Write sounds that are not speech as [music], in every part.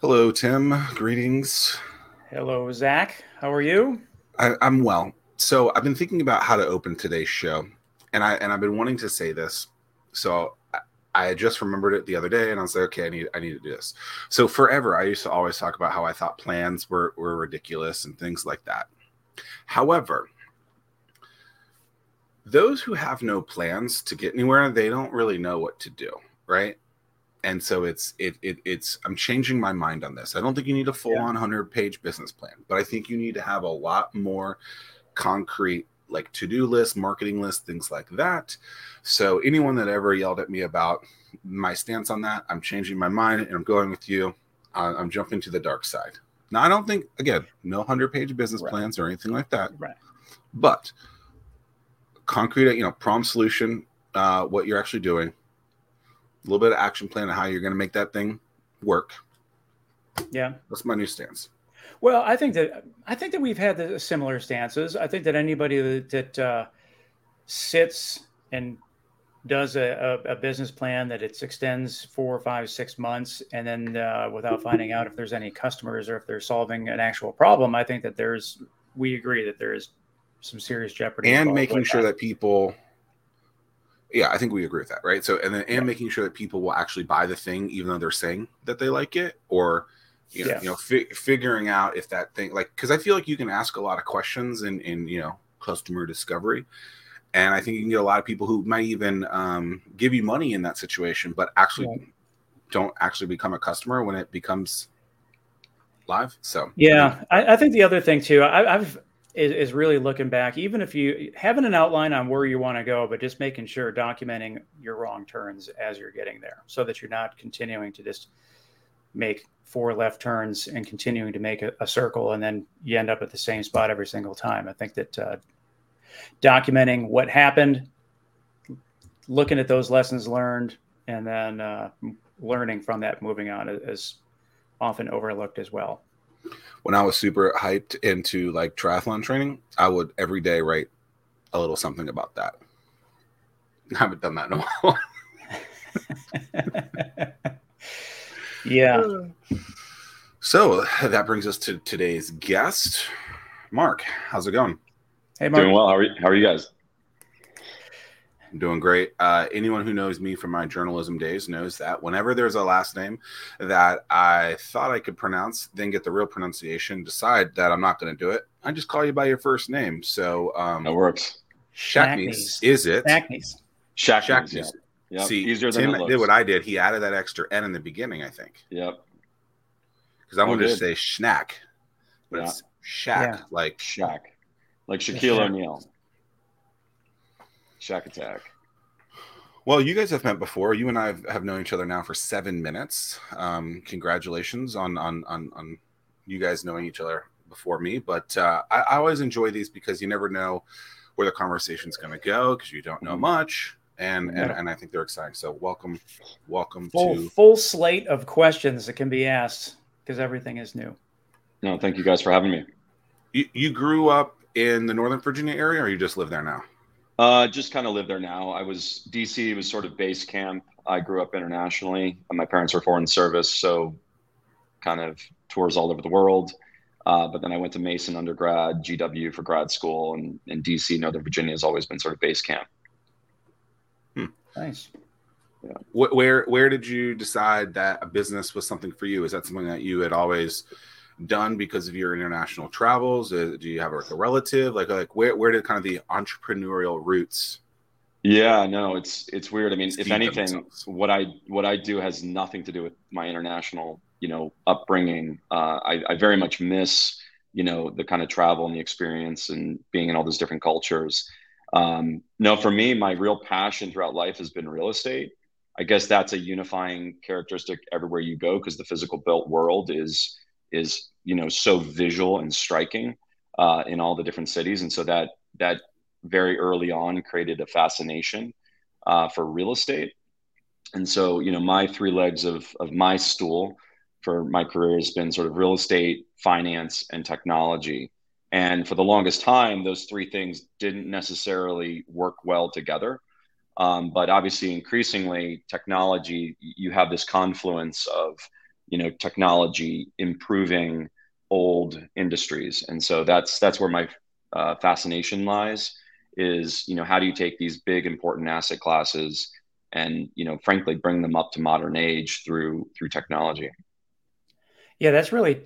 Hello, Tim. Greetings. Hello, Zack. How are you? I, am well. So I've been thinking about how to open today's show, and I and I've been wanting to say this. So I, I just remembered it the other day, and I was like, okay, I need I need to do this. So forever, I used to always talk about how I thought plans were were ridiculous and things like that. However, those who have no plans to get anywhere, they don't really know what to do, right? And so it's it, it it's I'm changing my mind on this. I don't think you need a full on 100 page business plan, but I think you need to have a lot more concrete like to-do list, marketing list, things like that. So anyone that ever yelled at me about my stance on that, I'm changing my mind and I'm going with you. I'm jumping to the dark side. Now I don't think again, no 100 page business right. plans or anything like that. Right. But concrete, you know, problem solution, uh, what you're actually doing, a little bit of action plan on how you're going to make that thing work. Yeah, that's my new stance. Well, I think that I think that we've had the similar stances. I think that anybody that, that uh, sits and does a, a, a, business plan that it extends four, five, six months, and then uh, without finding out if there's any customers or if they're solving an actual problem, I think that there's we agree that there is some serious jeopardy. And making sure that. that. people, yeah, I think we agree with that, right? So, and then and yeah. making sure that people will actually buy the thing, even though they're saying that they like it, or you know, yeah. you know, fi- figuring out if that thing, like, because I feel like you can ask a lot of questions in in you know customer discovery. And I think you can get a lot of people who might even um, give you money in that situation, but actually yeah. don't actually become a customer when it becomes live. So yeah, I, I think the other thing too, I, have is, is really looking back, even if you having an outline on where you want to go, but just making sure documenting your wrong turns as you're getting there so that you're not continuing to just make four left turns and continuing to make a, a circle and then you end up at the same spot every single time. I think that uh, documenting what happened, looking at those lessons learned, and then uh, learning from that, moving on is often overlooked as well when I was super hyped into like triathlon training, I would every day write a little something about that. [laughs] I haven't done that in a while. [laughs] yeah. So that brings us to today's guest, Mark. How's it going? Hey, Mark. Doing well. How are you, how are you guys? I'm doing great. Uh, anyone who knows me from my journalism days knows that whenever there's a last name that I thought I could pronounce, then get the real pronunciation, decide that I'm not going to do it, I just call you by your first name. So um, that works. Schacknies, is it? Schacknies. Schacknies. Yeah. Yep. See, Easier Tim did what I did. He added that extra N in the beginning, I think. Yep. Because I oh, wanted to say schnack, but yeah. it's shack, yeah. like shack, like Shaquille O'Neal. Shack Attack. Well, you guys have met before. You and I have known each other now for seven minutes. Um, congratulations on, on on on you guys knowing each other before me. But uh, I, I, always enjoy these because you never know where the conversation's going to go because you don't know mm-hmm. much, and, and and I think they're exciting. So welcome, welcome full, to full slate of questions that can be asked because everything is new. No, thank you guys for having me. You, you grew up in the Northern Virginia area, or you just live there now? Uh, just kind of live there now. I was DC was sort of base camp. I grew up internationally. My parents were foreign service, so kind of tours all over the world. Uh, but then I went to Mason undergrad, GW for grad school, and, and DC, Northern Virginia has always been sort of base camp. Hmm. Nice. Yeah. Where where did you decide that a business was something for you? Is that something that you had always done because of your international travels? Uh, do you have like a relative? Like like where where did kind of the entrepreneurial roots? Yeah, no, it's it's weird. I mean, if anything, themselves? what I what I do has nothing to do with my international, you know, upbringing. Uh, I, I very much miss, you know, the kind of travel and the experience and being in all those different cultures. Um, no, for me, my real passion throughout life has been real estate. I guess that's a unifying characteristic everywhere you go because the physical built world is is you know so visual and striking uh, in all the different cities, and so that that very early on created a fascination uh, for real estate. And so you know my three legs of of my stool for my career has been sort of real estate, finance, and technology. And for the longest time, those three things didn't necessarily work well together. Um, but obviously, increasingly, technology, you have this confluence of you know technology improving old industries. And so that's that's where my uh, fascination lies is you know how do you take these big important asset classes and you know frankly bring them up to modern age through through technology? Yeah that's really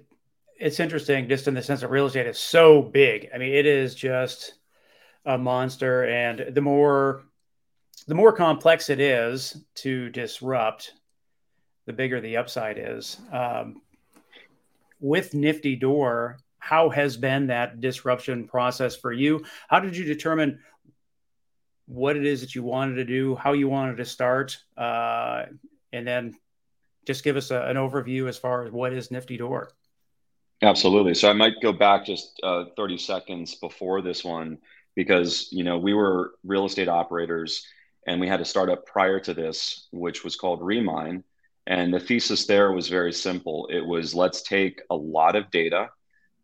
it's interesting just in the sense that real estate is so big. I mean it is just a monster. And the more the more complex it is to disrupt the bigger the upside is. Um, with NFTYDoor how has been that disruption process for you? How did you determine what it is that you wanted to do how you wanted to start? Uh, and then just give us a, an overview as far as what is NFTYDoor. Absolutely. So i might go back just uh, 30 seconds before this one because you know we were real estate operators and we had a startup prior to this which was called remine and the thesis there was very simple it was let's take a lot of data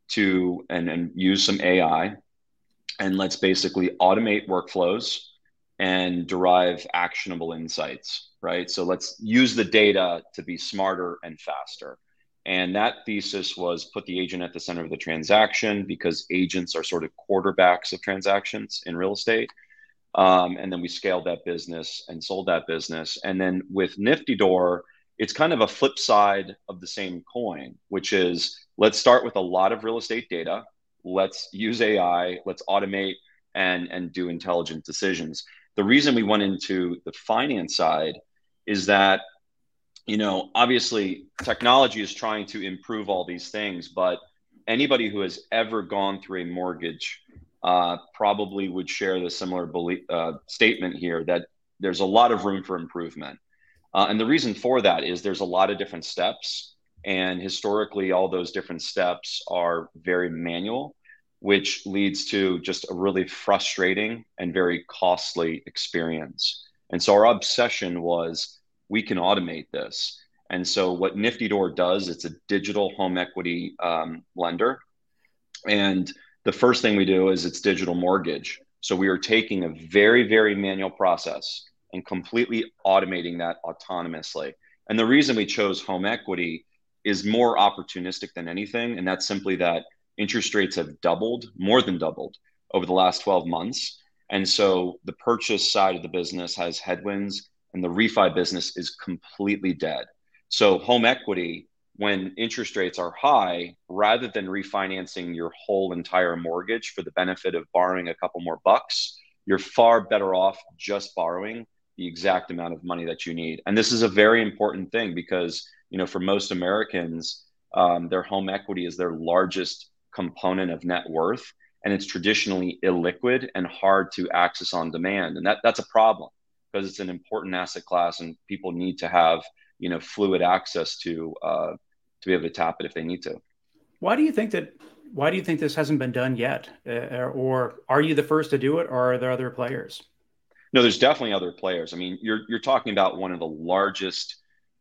to and, and use some ai and let's basically automate workflows and derive actionable insights right so let's use the data to be smarter and faster and that thesis was put the agent at the center of the transaction because agents are sort of quarterbacks of transactions in real estate. Um, and then we scaled that business and sold that business. And then with NFTYDoor, it's kind of a flip side of the same coin, which is let's start with a lot of real estate data. Let's use AI. Let's automate and, and do intelligent decisions. The reason we went into the finance side is that you know, obviously technology is trying to improve all these things, but anybody who has ever gone through a mortgage uh, probably would share the similar belief, uh, statement here that there's a lot of room for improvement. Uh, and the reason for that is there's a lot of different steps. And historically, all those different steps are very manual, which leads to just a really frustrating and very costly experience. And so our obsession was we can automate this. And so what NFTYDoor does, it's a digital home equity um, lender. And the first thing we do is it's digital mortgage. So we are taking a very, very manual process and completely automating that autonomously. And the reason we chose home equity is more opportunistic than anything. And that's simply that interest rates have doubled, more than doubled over the last 12 months. And so the purchase side of the business has headwinds and the refi business is completely dead. So home equity, when interest rates are high, rather than refinancing your whole entire mortgage for the benefit of borrowing a couple more bucks, you're far better off just borrowing the exact amount of money that you need. And this is a very important thing because, you know, for most Americans, um, their home equity is their largest component of net worth. And it's traditionally illiquid and hard to access on demand. And that, that's a problem because it's an important asset class and people need to have you know fluid access to uh, to be able to tap it if they need to. Why do you think that? Why do you think this hasn't been done yet, uh, or are you the first to do it, or are there other players? No, there's definitely other players. I mean, you're you're talking about one of the largest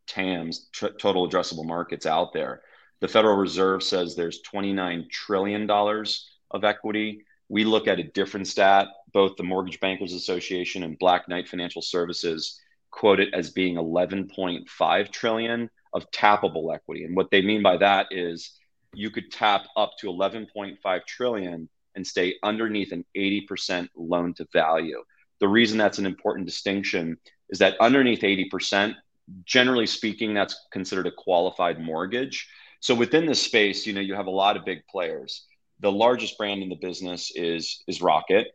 TAMs, tr- total addressable markets out there. The Federal Reserve says there's 29 trillion dollars of equity we look at a different stat. Both the Mortgage Bankers Association and Black Knight Financial Services quote it as being 11.5 trillion of tappable equity. And what they mean by that is you could tap up to 11.5 trillion and stay underneath an 80% loan to value. The reason that's an important distinction is that underneath 80%, generally speaking, that's considered a qualified mortgage. So within this space, you know, you have a lot of big players the largest brand in the business is is Rocket.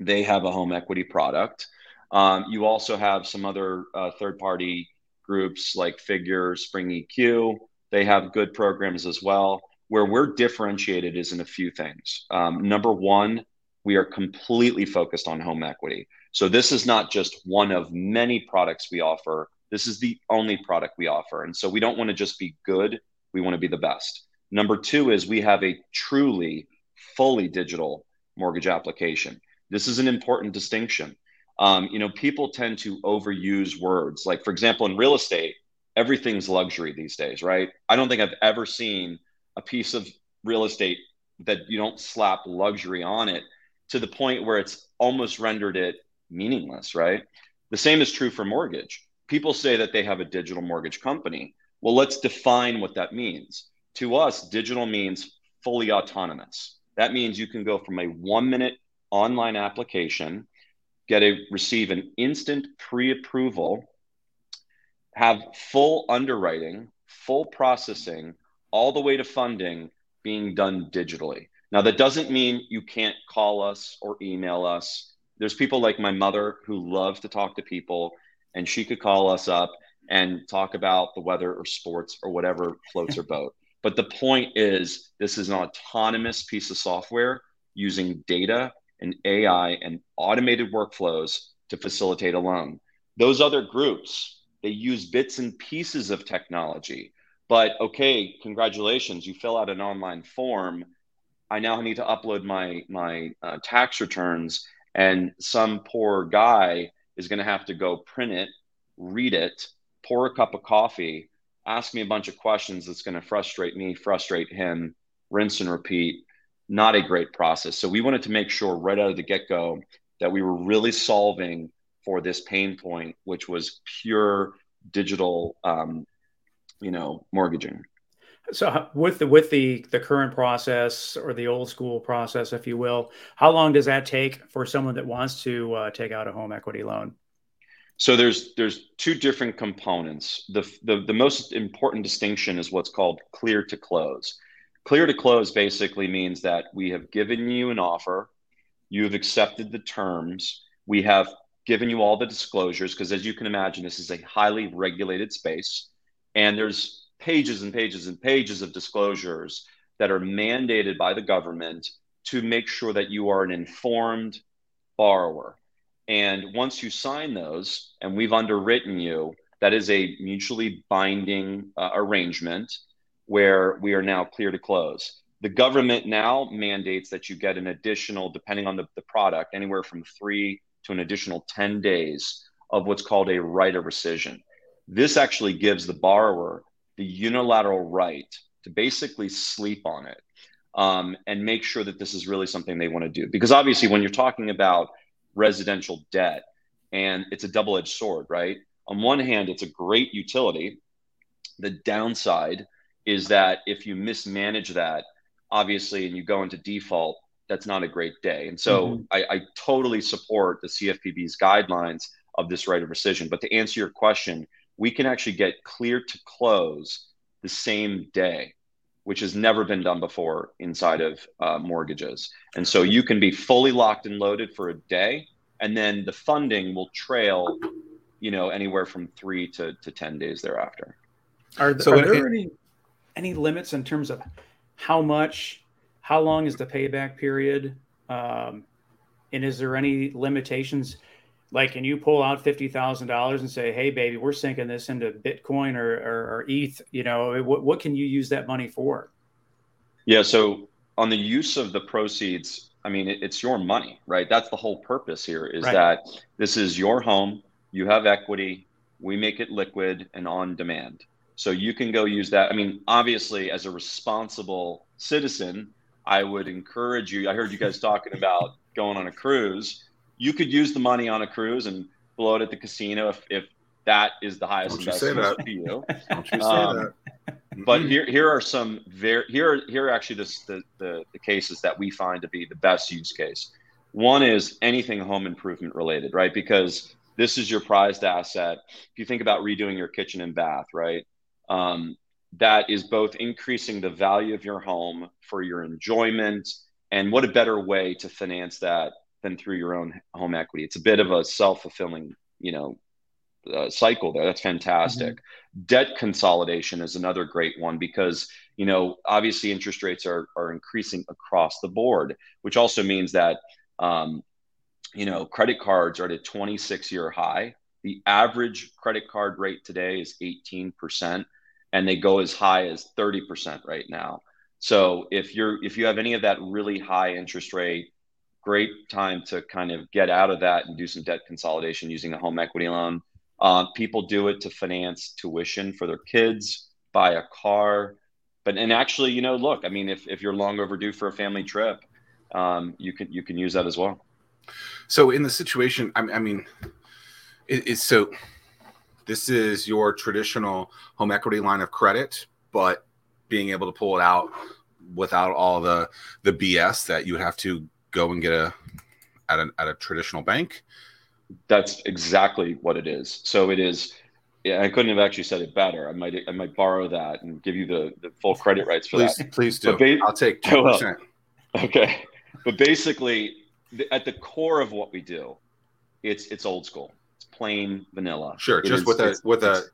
They have a home equity product. Um, you also have some other uh, third party groups like Figure, Spring EQ. They have good programs as well. Where we're differentiated is in a few things. Um, number one, we are completely focused on home equity. So this is not just one of many products we offer. This is the only product we offer. And so we don't want to just be good, we want to be the best. Number two is we have a truly fully digital mortgage application. This is an important distinction. Um, you know, people tend to overuse words. Like, for example, in real estate, everything's luxury these days, right? I don't think I've ever seen a piece of real estate that you don't slap luxury on it to the point where it's almost rendered it meaningless, right? The same is true for mortgage. People say that they have a digital mortgage company. Well, let's define what that means. To us, digital means fully autonomous. That means you can go from a one minute online application, get a receive an instant pre-approval, have full underwriting, full processing, all the way to funding being done digitally. Now that doesn't mean you can't call us or email us. There's people like my mother who love to talk to people and she could call us up and talk about the weather or sports or whatever floats her boat. [laughs] But the point is, this is an autonomous piece of software using data and AI and automated workflows to facilitate a loan. Those other groups, they use bits and pieces of technology. But okay, congratulations, you fill out an online form. I now need to upload my my uh, tax returns, and some poor guy is going to have to go print it, read it, pour a cup of coffee, ask me a bunch of questions that's going to frustrate me, frustrate him, rinse and repeat. Not a great process. So we wanted to make sure right out of the get go that we were really solving for this pain point, which was pure digital, um, you know, mortgaging. So with the with the the current process or the old school process, if you will, how long does that take for someone that wants to uh, take out a home equity loan? So there's there's two different components. The, the the most important distinction is what's called clear to close. Clear to close basically means that we have given you an offer, you have accepted the terms, we have given you all the disclosures because as you can imagine this is a highly regulated space and there's pages and pages and pages of disclosures that are mandated by the government to make sure that you are an informed borrower and once you sign those, and we've underwritten you, that is a mutually binding uh, arrangement where we are now clear to close. The government now mandates that you get an additional, depending on the, the product, anywhere from three to an additional 10 days of what's called a right of rescission. This actually gives the borrower the unilateral right to basically sleep on it um, and make sure that this is really something they want to do. Because obviously, when you're talking about residential debt. And it's a double edged sword, right? On one hand, it's a great utility. The downside is that if you mismanage that, obviously, and you go into default, that's not a great day. And so mm-hmm. I, I totally support the CFPB's guidelines of this right of rescission. But to answer your question, we can actually get clear to close the same day which has never been done before inside of uh, mortgages. And so you can be fully locked and loaded for a day, and then the funding will trail, you know, anywhere from three to, to 10 days thereafter. Are, so are there it, any, any limits in terms of how much, how long is the payback period? Um, and is there any limitations? Like can you pull out $50000 and say hey baby we're sinking this into bitcoin or, or, or eth you know what, what can you use that money for? Yeah so on the use of the proceeds i mean it, it's your money right? That's the whole purpose here is right. that this is your home you have equity we make it liquid and on demand. So you can go use that. I mean obviously as a responsible citizen i would encourage you i heard you guys talking about going on a cruise you could use the money on a cruise and blow it at the casino if, if that is the highest Don't investment for you. Don't you say um, that. But here, here are some very here here are actually this, the, the the cases that we find to be the best use case. One is anything home improvement related, right? Because this is your prized asset. If you think about redoing your kitchen and bath, right? Um, that is both increasing the value of your home for your enjoyment, and what a better way to finance that than through your own home equity. It's a bit of a self fulfilling, you know, uh, cycle there. That's fantastic. Mm-hmm. Debt consolidation is another great one because you know obviously interest rates are are increasing across the board, which also means that um, you know credit cards are at a 26 year high. The average credit card rate today is 18 percent, and they go as high as 30 percent right now. So if you're if you have any of that really high interest rate great time to kind of get out of that and do some debt consolidation using a home equity loan. Uh, people do it to finance tuition for their kids, buy a car. But and actually, you know, look, I mean, if, if you're long overdue for a family trip, um, you can you can use that as well. So in the situation, I, I mean, it, it's so This is your traditional home equity line of credit, but being able to pull it out without all the the BS that you have to go and get a at a at a traditional bank. That's exactly what it is. So it is. Yeah, I couldn't have actually said it better. I might I might borrow that and give you the, the full credit rights for please, that. Please do. Ba- I'll take [laughs] two percent. Okay, but basically, at the core of what we do, it's it's old school. It's plain vanilla. Sure, it just is, with a with a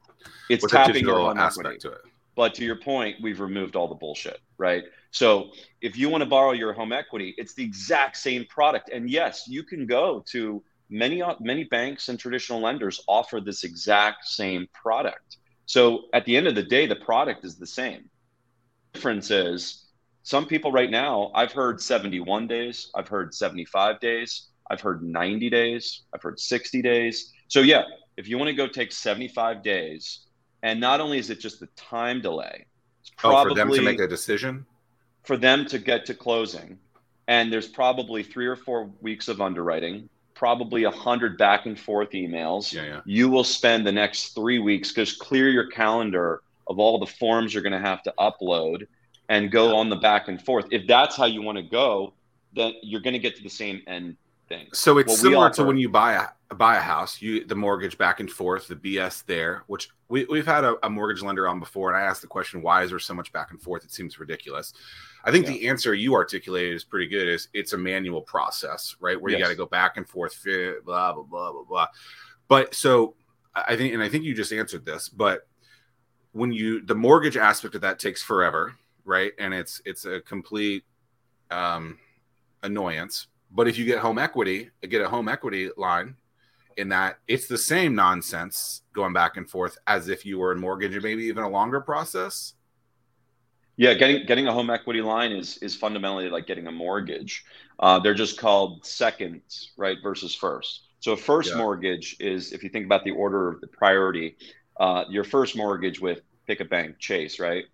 it's with tapping a aspect equity. to it. But to your point, we've removed all the bullshit, right? So if you want to borrow your home equity, it's the exact same product. And yes, you can go to many uh, many banks and traditional lenders offer this exact same product. So at the end of the day, the product is the same. The difference is some people right now, I've heard 71 days, I've heard 75 days, I've heard 90 days, I've heard 60 days. So yeah, if you want to go take 75 days, and not only is it just the time delay, it's probably oh, for them to make a decision, for them to get to closing, and there's probably three or four weeks of underwriting, probably a hundred back and forth emails. Yeah, yeah. You will spend the next three weeks because clear your calendar of all the forms you're going to have to upload and go on the back and forth. If that's how you want to go, then you're going to get to the same end thing. So it's what similar offer, to when you buy a buy a house, you the mortgage back and forth, the BS there, which we, we've had a, a mortgage lender on before, and I asked the question, why is there so much back and forth? It seems ridiculous. I think yeah. the answer you articulated is pretty good. Is it's a manual process, right? Where yes. you got to go back and forth, blah blah blah blah blah. But so I think, and I think you just answered this, but when you the mortgage aspect of that takes forever right? And it's it's a complete um, annoyance. But if you get home equity, get a home equity line in that it's the same nonsense going back and forth as if you were in mortgage and maybe even a longer process. Yeah, getting getting a home equity line is is fundamentally like getting a mortgage. Uh, they're just called seconds, right, versus first. So a first yeah. mortgage is if you think about the order of the priority, uh, your first mortgage with pick a bank, Chase, right?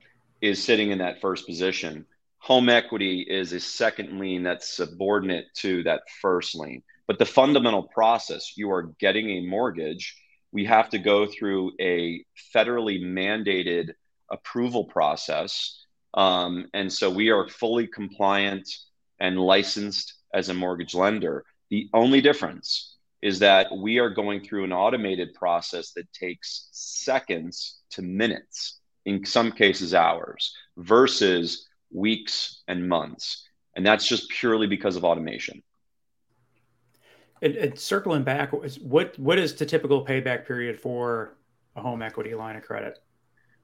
is sitting in that first position. Home equity is a second lien that's subordinate to that first lien. But the fundamental process, you are getting a mortgage, we have to go through a federally mandated approval process. Um, and so we are fully compliant and licensed as a mortgage lender. The only difference is that we are going through an automated process that takes seconds to minutes in some cases hours versus weeks and months. And that's just purely because of automation. And, and, circling back what what is the typical payback period for a home equity line of credit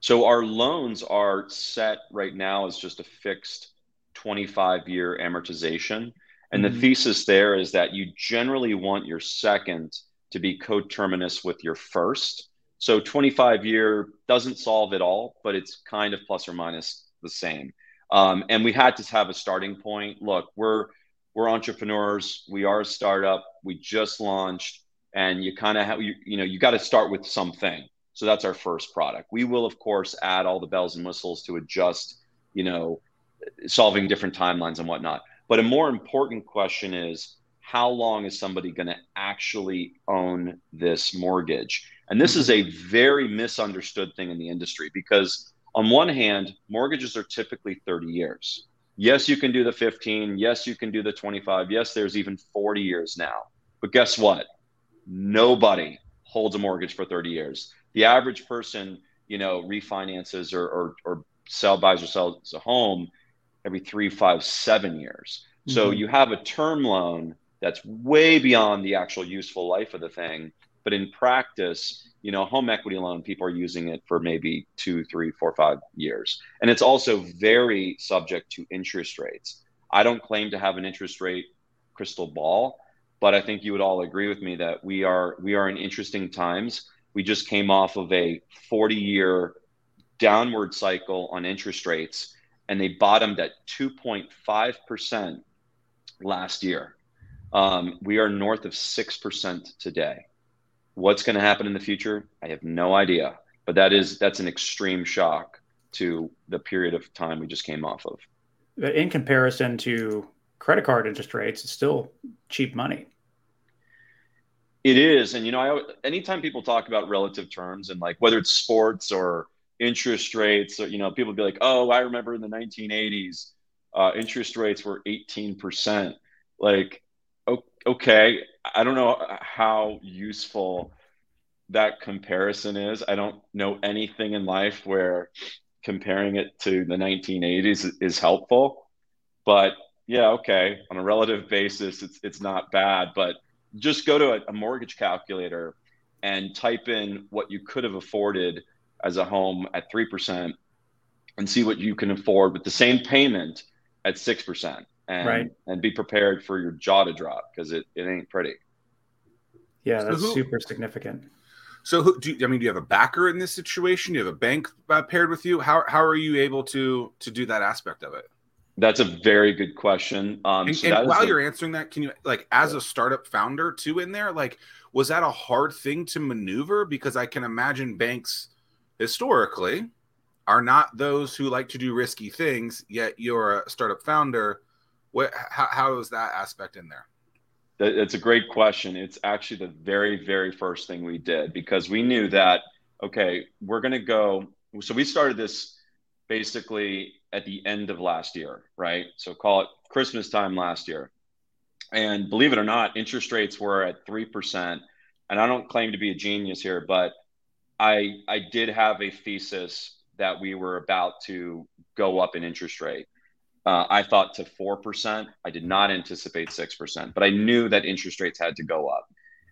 so our loans are set right now as just a fixed 25 year amortization and mm-hmm. the thesis there is that you generally want your second to be coterminous with your first so 25 year doesn't solve it all, but it's kind of plus or minus the same. Um, and we had to have a starting point. Look, we're we're entrepreneurs. We are a startup. We just launched, and you kind of have you, you know you got to start with something. So that's our first product. We will of course add all the bells and whistles to adjust, you know, solving different timelines and whatnot. But a more important question is how long is somebody going to actually own this mortgage? And this is a very misunderstood thing in the industry because, on one hand, mortgages are typically 30 years. Yes, you can do the 15. Yes, you can do the 25. Yes, there's even 40 years now. But guess what? Nobody holds a mortgage for 30 years. The average person, you know, refinances or, or, or sell, buys or sells a home every three, five, seven years. Mm-hmm. So you have a term loan that's way beyond the actual useful life of the thing but in practice, you know, home equity loan, people are using it for maybe two, three, four, five years. And it's also very subject to interest rates. I don't claim to have an interest rate crystal ball, but I think you would all agree with me that we are we are in interesting times. We just came off of a 40 year downward cycle on interest rates, and they bottomed at 2.5% last year. Um, we are north of 6% today. What's going to happen in the future? I have no idea. But that is that's an extreme shock to the period of time we just came off of. But in comparison to credit card interest rates, it's still cheap money. It is, and you know, I anytime people talk about relative terms and like whether it's sports or interest rates, or, you know, people be like, "Oh, I remember in the 1980s, uh, interest rates were 18 percent." Like, okay, I don't know how useful that comparison is. I don't know anything in life where comparing it to the 1980s is helpful, but yeah, okay, on a relative basis, it's it's not bad, but just go to a, a mortgage calculator and type in what you could have afforded as a home at 3% and see what you can afford with the same payment at 6% and, right. and be prepared for your jaw to drop because it, it ain't pretty. Yeah, that's who, super significant. So, who, do you, I mean, do you have a backer in this situation? Do you have a bank uh, paired with you? How, how are you able to to do that aspect of it? That's a very good question. Um, and, so and while a, you're answering that, can you like as a startup founder too in there, like was that a hard thing to maneuver? Because I can imagine banks historically are not those who like to do risky things. Yet you're a startup founder. What? How, how is that aspect in there? That's a great question. It's actually the very, very first thing we did because we knew that okay, we're going to go. So we started this basically at the end of last year, right? So call it Christmas time last year. And believe it or not, interest rates were at 3%. And I don't claim to be a genius here, but I I did have a thesis that we were about to go up in interest rate. Uh, I thought to 4%. I did not anticipate 6%, but I knew that interest rates had to go up.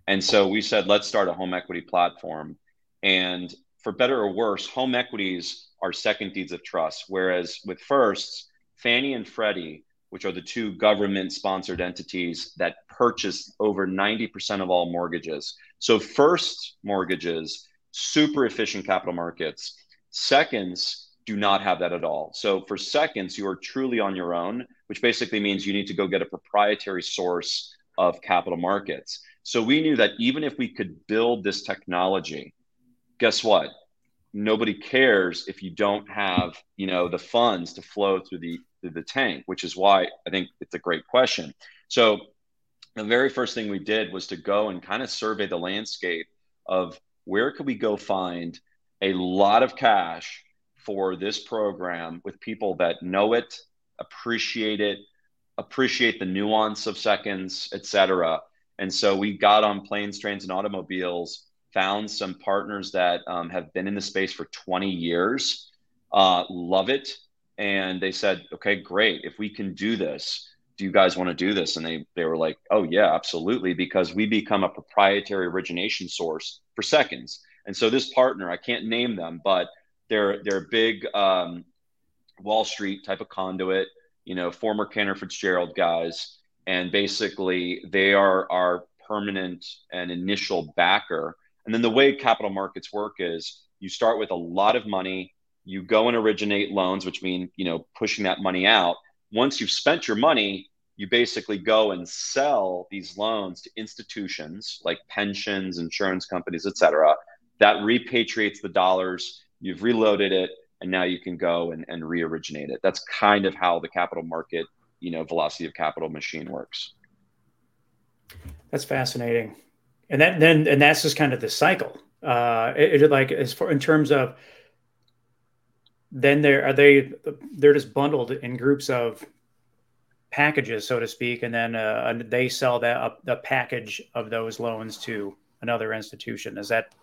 And so we said, let's start a home equity platform. And for better or worse, home equities are second deeds of trust. Whereas with firsts, Fannie and Freddie, which are the two government sponsored entities that purchase over 90% of all mortgages. So, first mortgages, super efficient capital markets. Seconds do not have that at all. So, for seconds, you are truly on your own, which basically means you need to go get a proprietary source of capital markets. So, we knew that even if we could build this technology, guess what? Nobody cares if you don't have you know the funds to flow through the through the tank which is why i think it's a great question. So the very first thing we did was to go and kind of survey the landscape of where could we go find a lot of cash for this program with people that know it appreciate it appreciate the nuance of seconds etc and so we got on planes trains and automobiles found some partners that um, have been in the space for 20 years, uh, love it. And they said, okay, great. If we can do this, do you guys want to do this? And they, they were like, oh, yeah, absolutely. Because we become a proprietary origination source for seconds. And so this partner, I can't name them, but they're, they're big um, Wall Street type of conduit, you know, former Cantor Fitzgerald guys. And basically, they are our permanent and initial backer and then the way capital markets work is you start with a lot of money, you go and originate loans, which mean, you know, pushing that money out. Once you've spent your money, you basically go and sell these loans to institutions like pensions, insurance companies, et cetera. That repatriates the dollars, you've reloaded it, and now you can go and, and re-originate it. That's kind of how the capital market, you know, velocity of capital machine works. That's fascinating and that then and that's just kind of the cycle. Uh, it, it like as for in terms of then they're are they they're just bundled in groups of packages, so to speak, and then uh, they sell that uh, the package of those loans to another institution. Is that?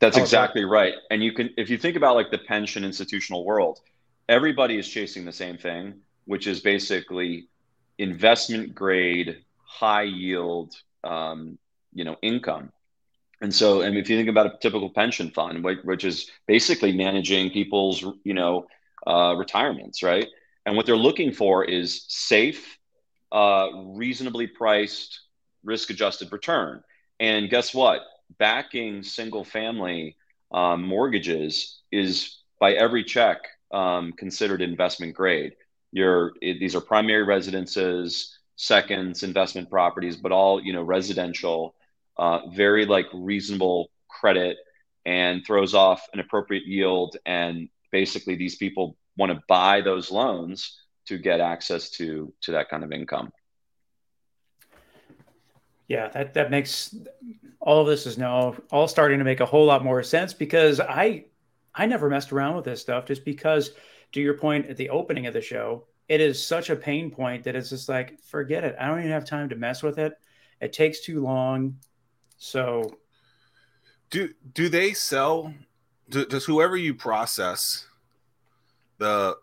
That's exactly right. And you can, if you think about like the pension institutional world, everybody is chasing the same thing, which is basically investment grade, high yield, um, you know income. And so and if you think about a typical pension fund which is basically managing people's you know uh, retirements right? And what they're looking for is safe uh, reasonably priced risk adjusted return. And guess what? Backing single family um, mortgages is by every check um, considered investment grade. Your these are primary residences seconds investment properties but all you know residential uh, very like reasonable credit and throws off an appropriate yield. And basically, these people want to buy those loans to get access to to that kind of income. Yeah, that that makes all of this is now all starting to make a whole lot more sense because I I never messed around with this stuff just because to your point at the opening of the show, it is such a pain point that it's just like forget it. I don't even have time to mess with it. It takes too long. So do do they sell do, does whoever you process the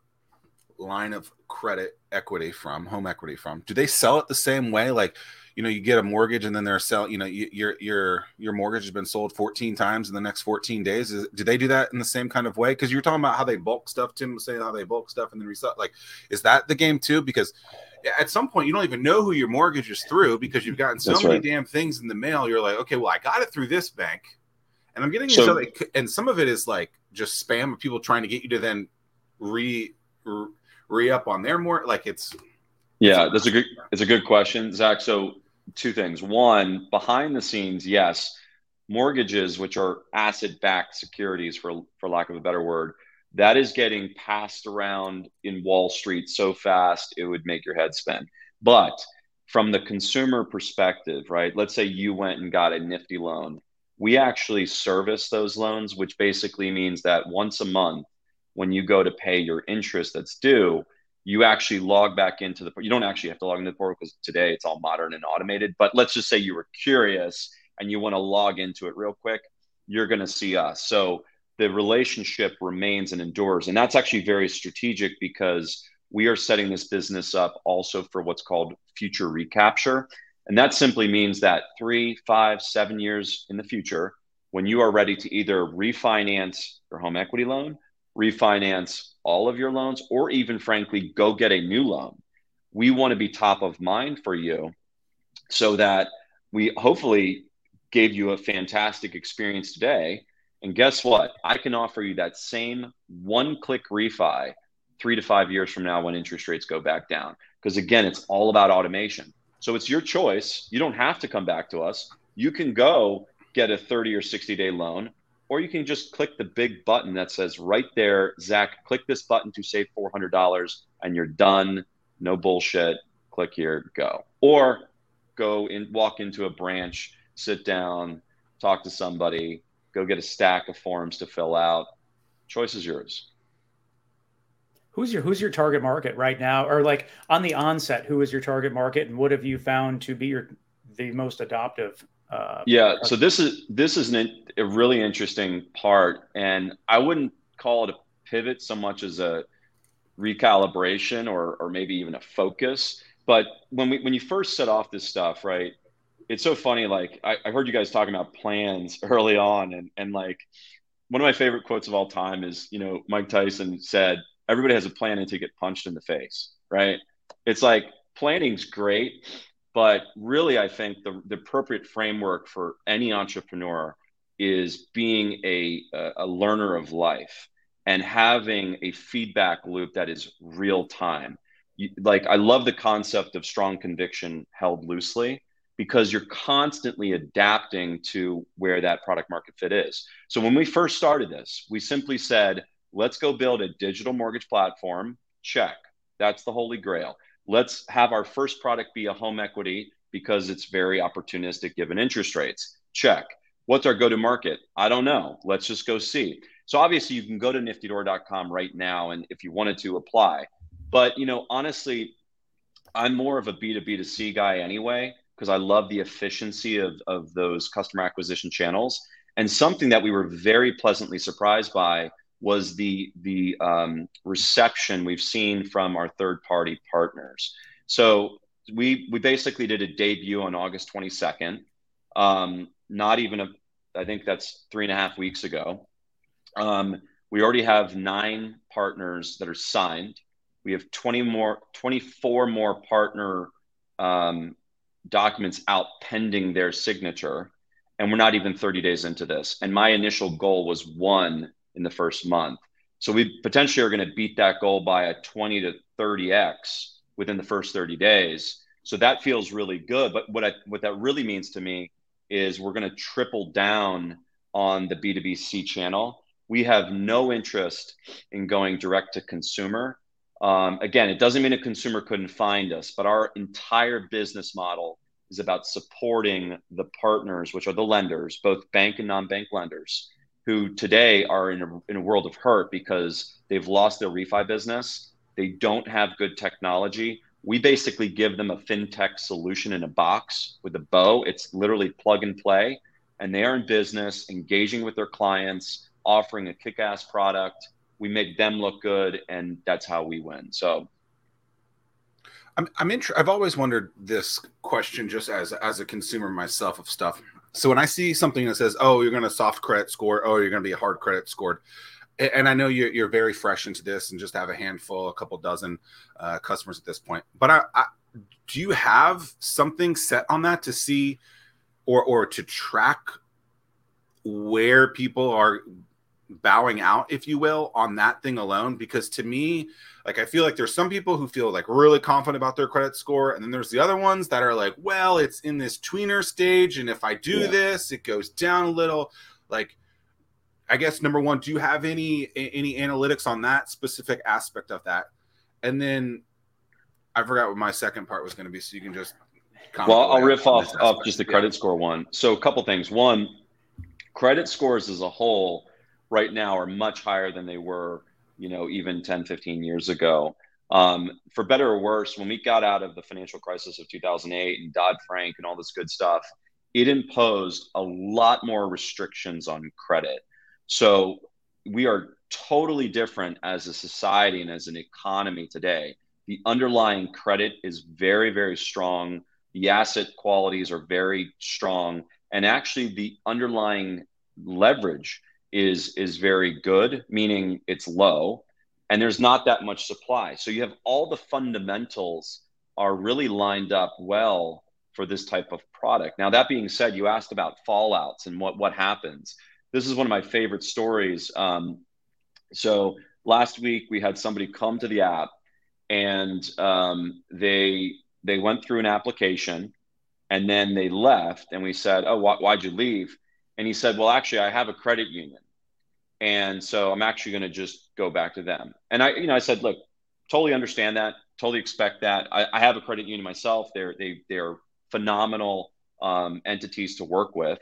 line of credit equity from home equity from do they sell it the same way? Like you know you get a mortgage and then they're selling you know you, your your your mortgage has been sold 14 times in the next 14 days. Is, do they do that in the same kind of way? Because you're talking about how they bulk stuff tim was saying how they bulk stuff and then resell like is that the game too? Because at some point you don't even know who your mortgage is through because you've gotten so That's many right. damn things in the mail you're like okay well i got it through this bank and i'm getting so, other, and some of it is like just spam of people trying to get you to then re re up on their more like it's yeah that's a good it's a good question zack so two things. One, behind the scenes, yes, mortgages, which are asset backed securities, for, for lack of a better word, that is getting passed around in Wall Street so fast it would make your head spin. But from the consumer perspective, right? Let's say you went and got a nifty loan. We actually service those loans, which basically means that once a month, when you go to pay your interest that's due, you actually log back into the you don't actually have to log into the portal because today it's all modern and automated but let's just say you were curious and you want to log into it real quick you're going to see us so the relationship remains and endures and that's actually very strategic because we are setting this business up also for what's called future recapture and that simply means that three five seven years in the future when you are ready to either refinance your home equity loan refinance all of your loans, or even frankly, go get a new loan. We want to be top of mind for you so that we hopefully gave you a fantastic experience today. And guess what? I can offer you that same one click refi three to five years from now when interest rates go back down. Because again, it's all about automation. So it's your choice. You don't have to come back to us. You can go get a 30 or 60 day loan or you can just click the big button that says right there, Zack, click this button to save $400 and you're done. No bullshit. Click here, go. Or go and walk into a branch, sit down, talk to somebody, go get a stack of forms to fill out. Choice is yours. Who's your who's your target market right now, or like on the onset? Who is your target market, and what have you found to be your the most adoptive uh, yeah, so this is this is an, a really interesting part, and I wouldn't call it a pivot so much as a recalibration or or maybe even a focus. But when we when you first set off this stuff, right? It's so funny. Like I, I heard you guys talking about plans [laughs] early on, and and like one of my favorite quotes of all time is you know Mike Tyson said, "Everybody has a plan until you get punched in the face." Right? It's like planning's great, but really, I think the, the appropriate framework for any entrepreneur is being a, a learner of life and having a feedback loop that is real time. You, like, I love the concept of strong conviction held loosely because you're constantly adapting to where that product market fit is. So, when we first started this, we simply said, let's go build a digital mortgage platform. Check. That's the holy grail let's have our first product be a home equity because it's very opportunistic given interest rates. Check. What's our go to market? I don't know. Let's just go see. So obviously you can go to nftydoor.com right now and if you wanted to apply. But you know, honestly, I'm more of a B2B to C guy anyway because I love the efficiency of, of those customer acquisition channels. And something that we were very pleasantly surprised by was the the um, reception we've seen from our third party partners. So we we basically did a debut on August 22nd. Um, not even a, I think that's three and a half weeks ago. Um, we already have nine partners that are signed. We have 20 more, 24 more partner um, documents out pending their signature, and we're not even 30 days into this. And my initial goal was one in the first month. So we potentially are going to beat that goal by a 20 to 30x within the first 30 days. So that feels really good. But what I, what that really means to me is we're going to triple down on the B2B2C channel. We have no interest in going direct to consumer. Um, again, it doesn't mean a consumer couldn't find us, but our entire business model is about supporting the partners, which are the lenders, both bank and non-bank lenders, who today are in a, in a world of hurt because they've lost their refi business. They don't have good technology. We basically give them a fintech solution in a box with a bow. It's literally plug and play. And they are in business, engaging with their clients, offering a kick ass product. We make them look good, and that's how we win. So I'm I'm int- I've always wondered this question just as as a consumer myself of stuff. So when I see something that says, "Oh, you're going to soft credit score," "Oh, you're going to be a hard credit scored," and I know you're, you're very fresh into this and just have a handful, a couple dozen uh, customers at this point. But I, I, do you have something set on that to see, or or to track where people are bowing out, if you will, on that thing alone? Because to me, like I feel like there's some people who feel like really confident about their credit score, and then there's the other ones that are like, well, it's in this tweener stage, and if I do yeah. this, it goes down a little. Like, I guess number one, do you have any any analytics on that specific aspect of that? And then I forgot what my second part was going to be, so you can just. Well, I'll riff off off just the credit yeah. score one. So a couple things. One, credit scores as a whole right now are much higher than they were you know, even 10, 15 years ago. Um, for better or worse, when we got out of the financial crisis of 2008 and Dodd Frank and all this good stuff, it imposed a lot more restrictions on credit. So we are totally different as a society and as an economy today. The underlying credit is very, very strong. The asset qualities are very strong. And actually, the underlying leverage is is very good, meaning it's low, and there's not that much supply. So you have all the fundamentals are really lined up well for this type of product. Now that being said, you asked about fallouts and what what happens. This is one of my favorite stories. Um, so last week we had somebody come to the app, and um, they they went through an application, and then they left, and we said, "Oh, wh- why'd you leave?" And he said, Well, actually, I have a credit union. And so I'm actually going to just go back to them. And I, you know, I said, look, totally understand that, totally expect that. I, I have a credit union myself. They're they they're phenomenal um, entities to work with.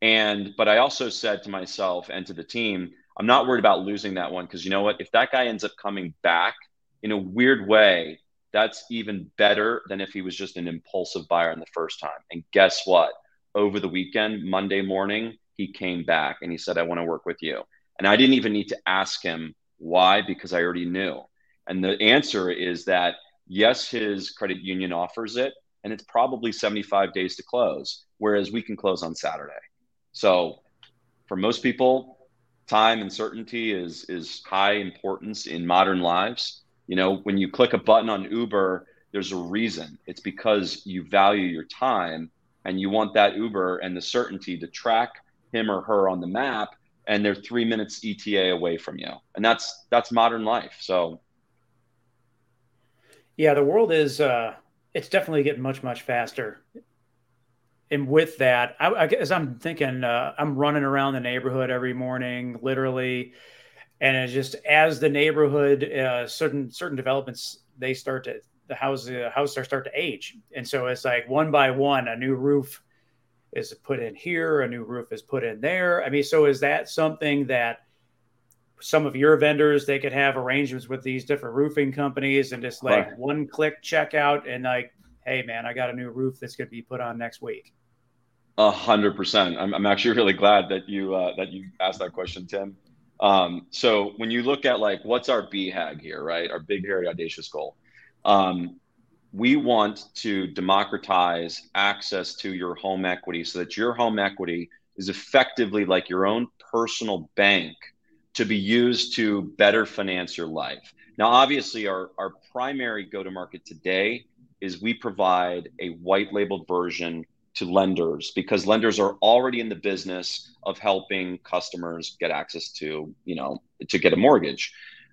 And but I also said to myself and to the team, I'm not worried about losing that one because you know what? If that guy ends up coming back in a weird way, that's even better than if he was just an impulsive buyer in the first time. And guess what? Over the weekend, Monday morning, he came back and he said, I want to work with you. And I didn't even need to ask him why, because I already knew. And the answer is that yes, his credit union offers it, and it's probably 75 days to close, whereas we can close on Saturday. So for most people, time and certainty is is high importance in modern lives. You know, when you click a button on Uber, there's a reason. It's because you value your time and you want that Uber and the certainty to track him or her on the map and they're three minutes ETA away from you, and that's that's modern life. So, yeah, the world is uh, it's definitely getting much much faster. And with that, I, I as I'm thinking, uh, I'm running around the neighborhood every morning, literally, and it's just as the neighborhood, uh, certain certain developments they start to the house the houses start to age, and so it's like one by one, a new roof is put in here, a new roof is put in there. I mean, so is that something that some of your vendors they could have arrangements with these different roofing companies and just like right. one click checkout and like, hey man, I got a new roof that's going to be put on next week. A hundred percent. I'm actually really glad that you uh, that you asked that question, Tim. Um, so when you look at like what's our BHAG here, right? Our big, hairy, audacious goal. Um, we want to democratize access to your home equity so that your home equity is effectively like your own personal bank to be used to better finance your life. Now, obviously, our, our primary go to market today is we provide a white labeled version to lenders because lenders are already in the business of helping customers get access to, you know, to get a mortgage.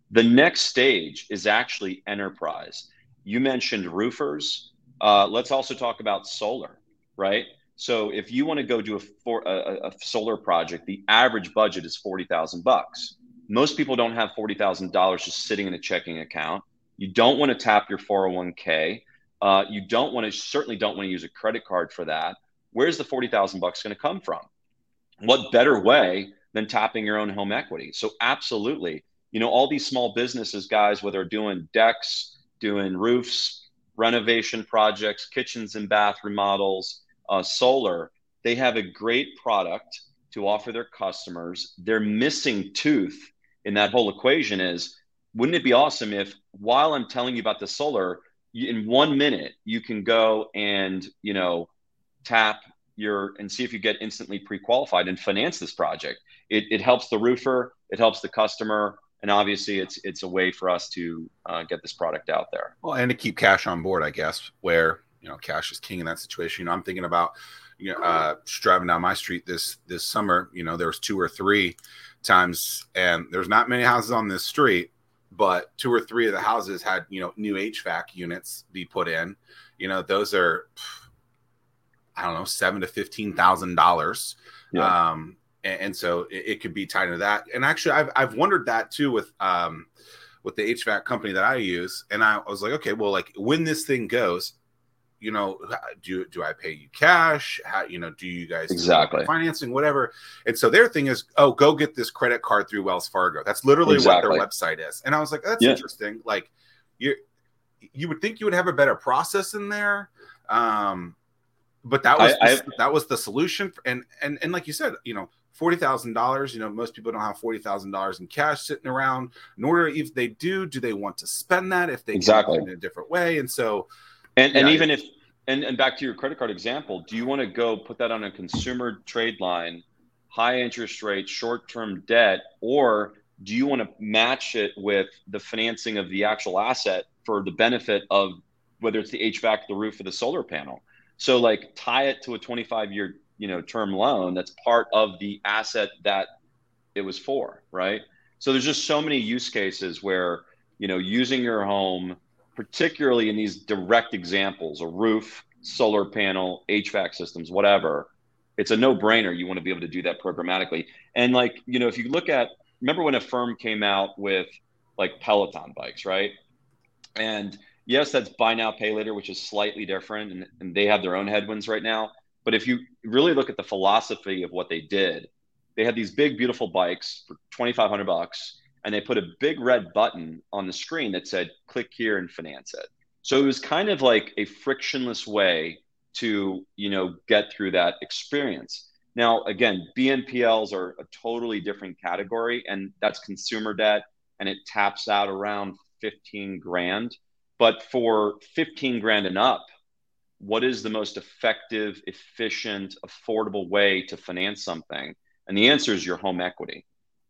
The next stage is actually enterprise you mentioned roofers. Uh, let's also talk about solar, right? So if you want to go do a, for, a, a solar project, the average budget is forty thousand bucks. Most people don't have forty thousand dollars just sitting in a checking account. You don't want to tap your four hundred oh one k. Uh, you don't want to certainly don't want to use a credit card for that. Where's the forty thousand bucks going to come from? What better way than tapping your own home equity? So absolutely, you know, all these small businesses, guys, whether doing decks, doing roofs, renovation projects, kitchens and bath remodels, uh, solar, they have a great product to offer their customers. Their missing tooth in that whole equation is wouldn't it be awesome if while I'm telling you about the solar, in one minute you can go and you know tap your and see if you get instantly pre-qualified and finance this project. It, it helps the roofer, it helps the customer, and obviously it's it's a way for us to uh, get this product out there. Well, and to keep cash on board, I guess, where you know cash is king in that situation. You know, I'm thinking about you know uh, driving down my street this this summer. You know, there was two or three times, and there's not many houses on this street, but two or three of the houses had you know new HVAC units be put in. You know, those are I don't know seven to fifteen thousand dollars. Um, and, and, so it, it, could be tied into that. And actually, I've I've wondered that too with um with the HVAC company that I use, and I was like, okay, well, like when this thing goes, you know, do do I pay you cash? How you know, do you guys exactly financing, whatever? And so their thing is, oh, go get this credit card through Wells Fargo. That's literally exactly. what their website is. And I was like, that's yeah. interesting. Like you you would think you would have a better process in there. Um, but that was I, the, I, that was the solution. And and and like you said, you know, forty thousand dollars. You know, most people don't have forty thousand dollars in cash sitting around. Nor if they do, do they want to spend that if they exactly in a different way? And so, and and even if and, and back to your credit card example, do you want to go put that on a consumer trade line, high interest rate, short term debt, or do you want to match it with the financing of the actual asset for the benefit of whether it's the HVAC, the roof, or the solar panel? So like tie it to a 25 year you know term loan that's part of the asset that it was for, right? So there's just so many use cases where you know using your home particularly in these direct examples a roof, solar panel, HVAC systems, whatever. It's a no brainer. You want to be able to do that programmatically. And like, you know, if you look at, remember when Affirm came out with like Peloton bikes, right? And yes, that's buy now, pay later, which is slightly different. And, and they have their own headwinds right now. But if you really look at the philosophy of what they did, they had these big, beautiful bikes for 2,500 bucks and they put a big red button on the screen that said click here and finance it. So it was kind of like a frictionless way to you know get through that experience. Now again bnpls are a totally different category and that's consumer debt and it taps out around 15 grand. But for 15 grand and up what is the most effective efficient affordable way to finance something and the answer is your home equity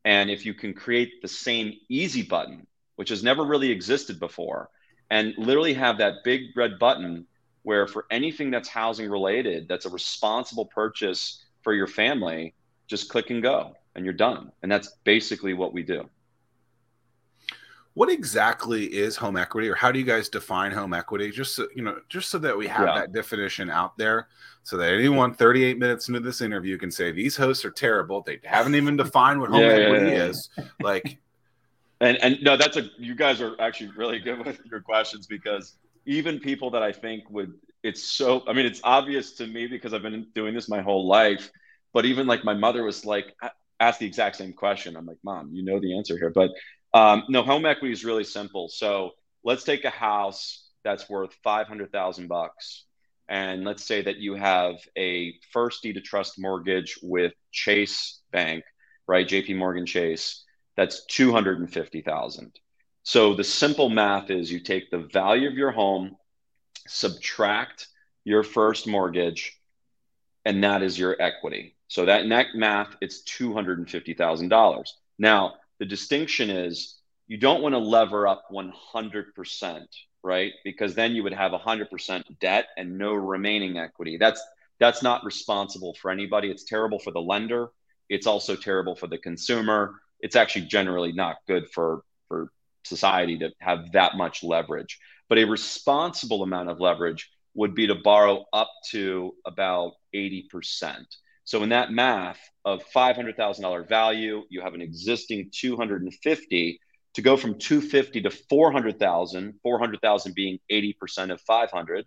and if you can create the same easy button, which has never really existed before, and literally have that big red button where for anything that's housing related, that's a responsible purchase for your family, just click and go and you're done. And that's basically what we do. What exactly is home equity or how do you guys define home equity? Just so, you know, just so that we have yeah. that definition out there so that anyone 38 minutes into this interview can say these hosts are terrible. They haven't even defined what [laughs] home yeah, equity yeah, is. Like, and and no, that's a you guys are actually really good with your questions because even people that I think would it's so I mean it's obvious to me because I've been doing this my whole life, but even like my mother was like asked the exact same question. I'm like, mom, you know the answer here, but um, no, home equity is really simple. So let's take a house that's worth five hundred thousand bucks and let's say that you have a first deed of trust mortgage with Chase Bank, right? JP Morgan Chase, that's 250,000. So the simple math is you take the value of your home, subtract your first mortgage, and that is your equity. So that net math, it's $250,000. Now, the distinction is you don't want to lever up 100%, right? Because then you would have 100% debt and no remaining equity. That's that's not responsible for anybody. It's terrible for the lender. It's also terrible for the consumer. It's actually generally not good for for society to have that much leverage. But a responsible amount of leverage would be to borrow up to about 80%. So in that math of $500,000 value, you have an existing 250 to go from 250 to 400,000, 400,000 being 80% of 500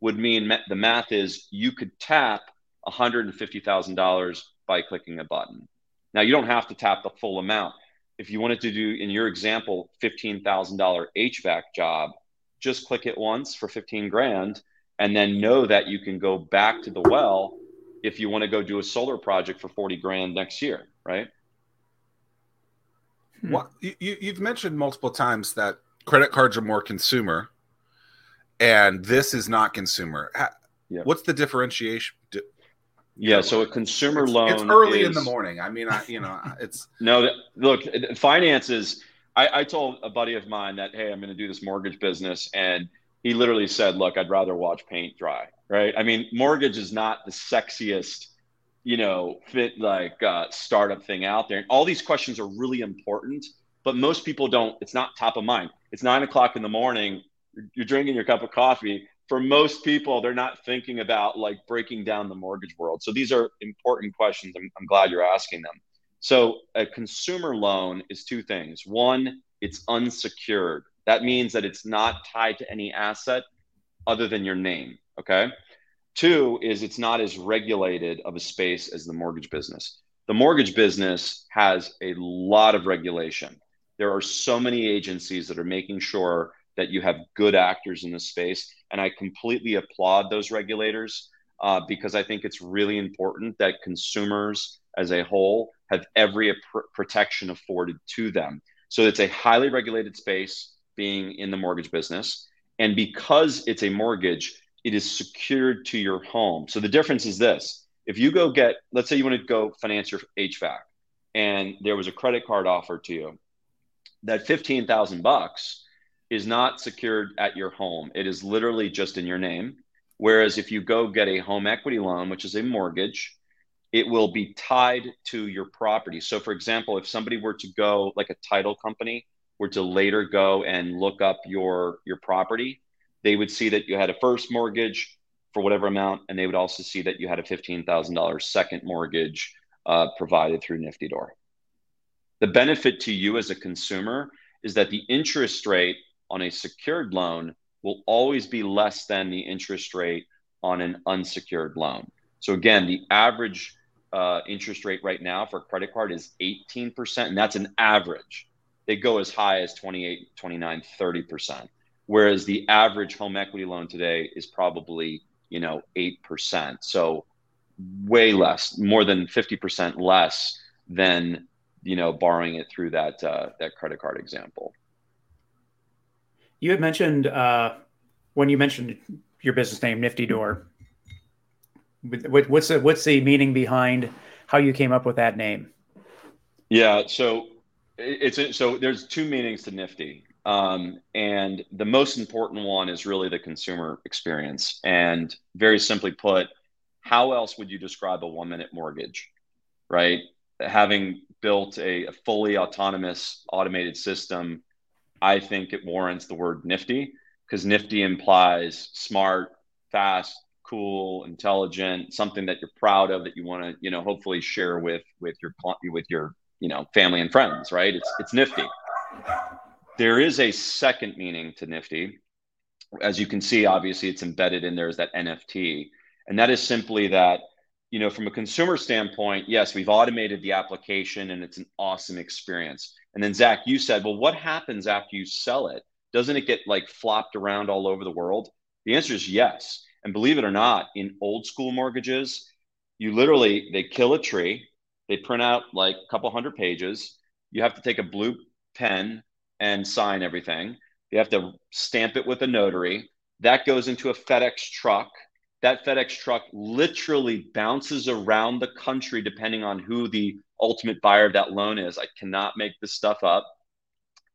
would mean the math is you could tap $150,000 by clicking a button. Now you don't have to tap the full amount. If you wanted to do in your example $15,000 HVAC job, just click it once for 15 grand and then know that you can go back to the well if you want to go do a solar project for 40 grand next year, right? Hmm. Well, you, you've mentioned multiple times that credit cards are more consumer and this is not consumer. Yeah. What's the differentiation? Yeah, so a consumer it's, loan. It's early is, in the morning. I mean, I, you know, it's [laughs] no. Look, finances. I, I told a buddy of mine that hey, I'm going to do this mortgage business, and he literally said, "Look, I'd rather watch paint dry." Right? I mean, mortgage is not the sexiest, you know, fit like uh, startup thing out there. And all these questions are really important, but most people don't. It's not top of mind. It's nine o'clock in the morning. You're drinking your cup of coffee for most people, they're not thinking about like breaking down the mortgage world. So these are important questions. I'm, I'm glad you're asking them. So a consumer loan is two things. One, it's unsecured. That means that it's not tied to any asset other than your name. Okay. Two is it's not as regulated of a space as the mortgage business. The mortgage business has a lot of regulation. There are so many agencies that are making sure that you have good actors in the space. And I completely applaud those regulators uh, because I think it's really important that consumers as a whole have every pr- protection afforded to them. So it's a highly regulated space being in the mortgage business. And because it's a mortgage, it is secured to your home. So the difference is this if you go get, let's say you want to go finance your HVAC and there was a credit card offer to you, that 15,000 bucks is not secured at your home. It is literally just in your name. Whereas if you go get a home equity loan, which is a mortgage, it will be tied to your property. So, for example, if somebody were to go, like a title company, were to later go and look up your your property, they would see that you had a first mortgage for whatever amount, and they would also see that you had a fifteen thousand dollars second mortgage uh, provided through NFTYDoor. The benefit to you as a consumer is that the interest rate on a secured loan will always be less than the interest rate on an unsecured loan. So again, the average uh, interest rate right now for a credit card is 18%, and that's an average. They go as high as 28, 29, 30%. Whereas the average home equity loan today is probably, you know, 8%. So way less, more than 50% less than, you know, borrowing it through that, uh, that credit card example. You had mentioned uh, when you mentioned your business name, NFTYDoor. What's the, what's the meaning behind how you came up with that name? Yeah, so it's so there's two meanings to Nifty, um, and the most important one is really the consumer experience. And very simply put, how else would you describe a one-minute mortgage, right? Having built a, a fully autonomous automated system I think it warrants the word nifty because nifty implies smart, fast, cool, intelligent, something that you're proud of that you want to, you know, hopefully share with with your with your, you know, family and friends, right? It's it's nifty. There is a second meaning to nifty. As you can see, obviously it's embedded in there is that NFT. And that is simply that you know, from a consumer standpoint, yes, we've automated the application and it's an awesome experience. And then Zack, you said, well, what happens after you sell it? Doesn't it get like flopped around all over the world? The answer is yes. And believe it or not, in old school mortgages, you literally they kill a tree, they print out like a couple hundred pages. You have to take a blue pen and sign everything. You have to stamp it with a notary. That goes into a FedEx truck that FedEx truck literally bounces around the country depending on who the ultimate buyer of that loan is. I cannot make this stuff up.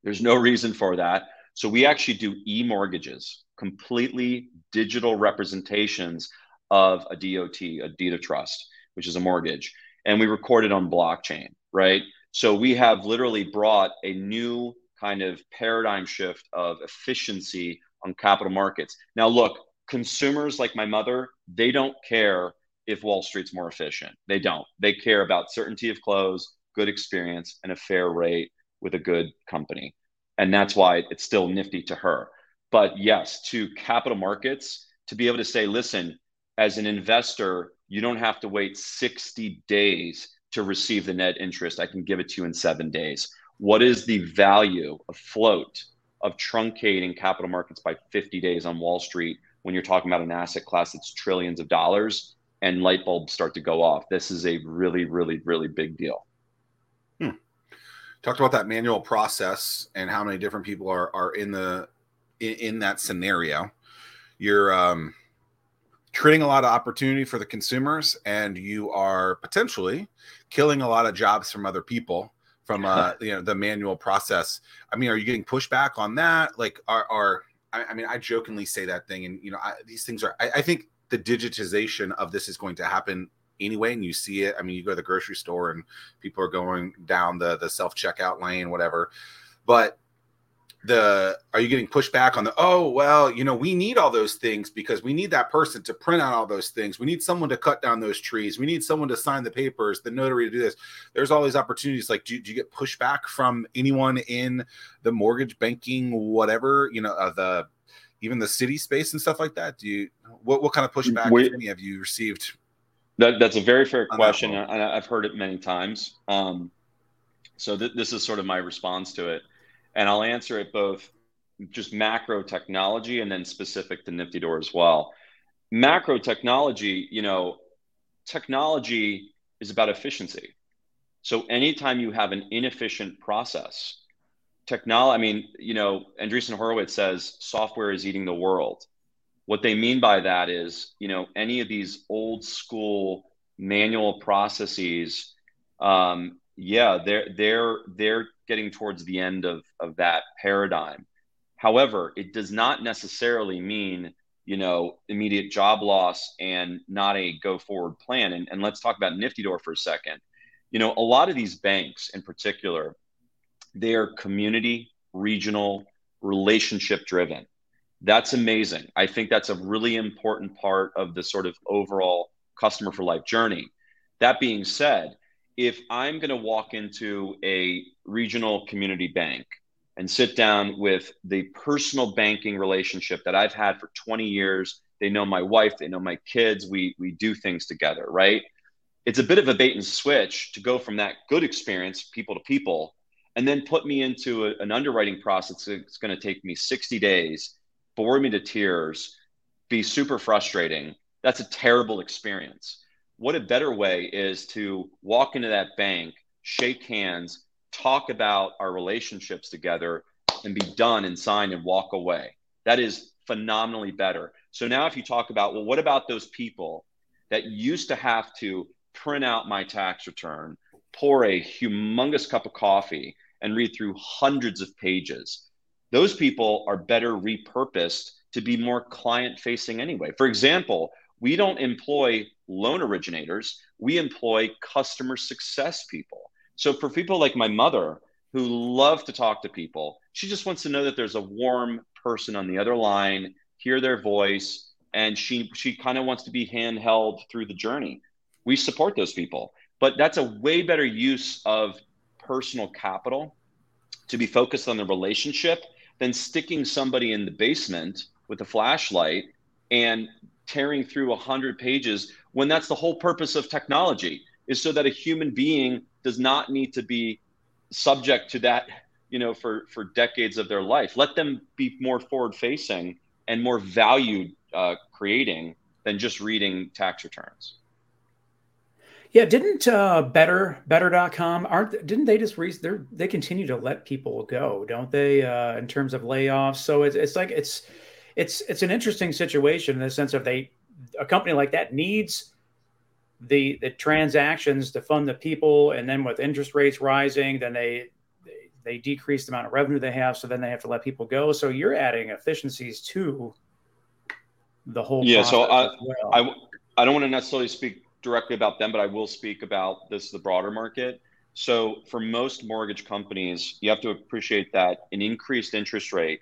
There's no reason for that. So we actually do e-mortgages, completely digital representations of a DOT, a deed of trust, which is a mortgage. And we record it on blockchain, right? So we have literally brought a new kind of paradigm shift of efficiency on capital markets. Now, look, consumers like my mother, they don't care if Wall Street's more efficient. They don't. They care about certainty of close, good experience, and a fair rate with a good company. and that's why it's still nifty to her. But yes, to capital markets to be able to say, listen, as an investor, you don't have to wait 60 days to receive the net interest. I can give it to you in seven days. What is the value of float of truncating capital markets by 50 days on Wall Street when you're talking about an asset class that's trillions of dollars and light bulbs start to go off? This is a really, really, really big deal. Hmm. Talked about that manual process and how many different people are are in the in, in that scenario. You're um, creating a lot of opportunity for the consumers, and you are potentially killing a lot of jobs from other people from uh [laughs] you know the manual process. I mean are you getting pushback on that? Like are are i, I mean i jokingly say that thing and you know I, these things are I, I, think the digitization of this is going to happen anyway and you see it. I mean you go to the grocery store and people are going down the the self checkout lane whatever. But the are you getting pushback on the oh well you know we need all those things because we need that person to print out all those things. We need someone to cut down those trees. We need someone to sign the papers the notary to do this. There's all these opportunities. Like do, do you get pushback from anyone in the mortgage banking whatever you know uh, the even the city space and stuff like that? Do you what, what kind of pushback we, have you received? That, that's a very fair question and i've heard it many times. Um, so th- this is sort of my response to it and I'll answer it both just macro technology and then specific to NFTYDoor as well. Macro technology, you know, technology is about efficiency. So anytime you have an inefficient process, technology, I mean, you know, Andreessen Horowitz says software is eating the world. What they mean by that is, you know, any of these old school manual processes, um, yeah, they're they're they're getting towards the end of, of that paradigm. However, it does not necessarily mean, you know, immediate job loss and not a go forward plan. And, and let's talk about NFTYDoor for a second. You know, a lot of these banks in particular, they are community, regional, relationship driven. That's amazing. I think that's a really important part of the sort of overall customer for life journey. That being said, if I'm going to walk into a regional community bank and sit down with the personal banking relationship that I've had for 20 years, they know my wife, they know my kids, we we do things together, right? It's a bit of a bait and switch to go from that good experience, people to people, and then put me into a, an underwriting process that's going to take me 60 days, bore me to tears, be super frustrating. That's a terrible experience what a better way is to walk into that bank, shake hands, talk about our relationships together, and be done and sign and walk away. That is phenomenally better. So now, if you talk about, well, what about those people that used to have to print out my tax return, pour a humongous cup of coffee, and read through hundreds of pages? Those people are better repurposed to be more client facing anyway. For example, we don't employ loan originators, we employ customer success people. So for people like my mother who love to talk to people, she just wants to know that there's a warm person on the other line, hear their voice, and she she kind of wants to be handheld through the journey. We support those people, but that's a way better use of personal capital to be focused on the relationship than sticking somebody in the basement with a flashlight and tearing through 100 pages when that's the whole purpose of technology is so that a human being does not need to be subject to that you know for for decades of their life. Let them be more forward facing and more value uh, creating than just reading tax returns. Yeah didn't uh, better better.com aren't didn't they just re- they they continue to let people go don't they uh, in terms of layoffs? So it's, it's like it's it's it's an interesting situation in the sense of they a company like that needs the the transactions to fund the people, and then with interest rates rising, then they they decrease the amount of revenue they have, so then they have to let people go. So you're adding efficiencies to the whole. Yeah. So I, well. I I don't want to necessarily speak directly about them, but I will speak about this the broader market. So for most mortgage companies, you have to appreciate that an increased interest rate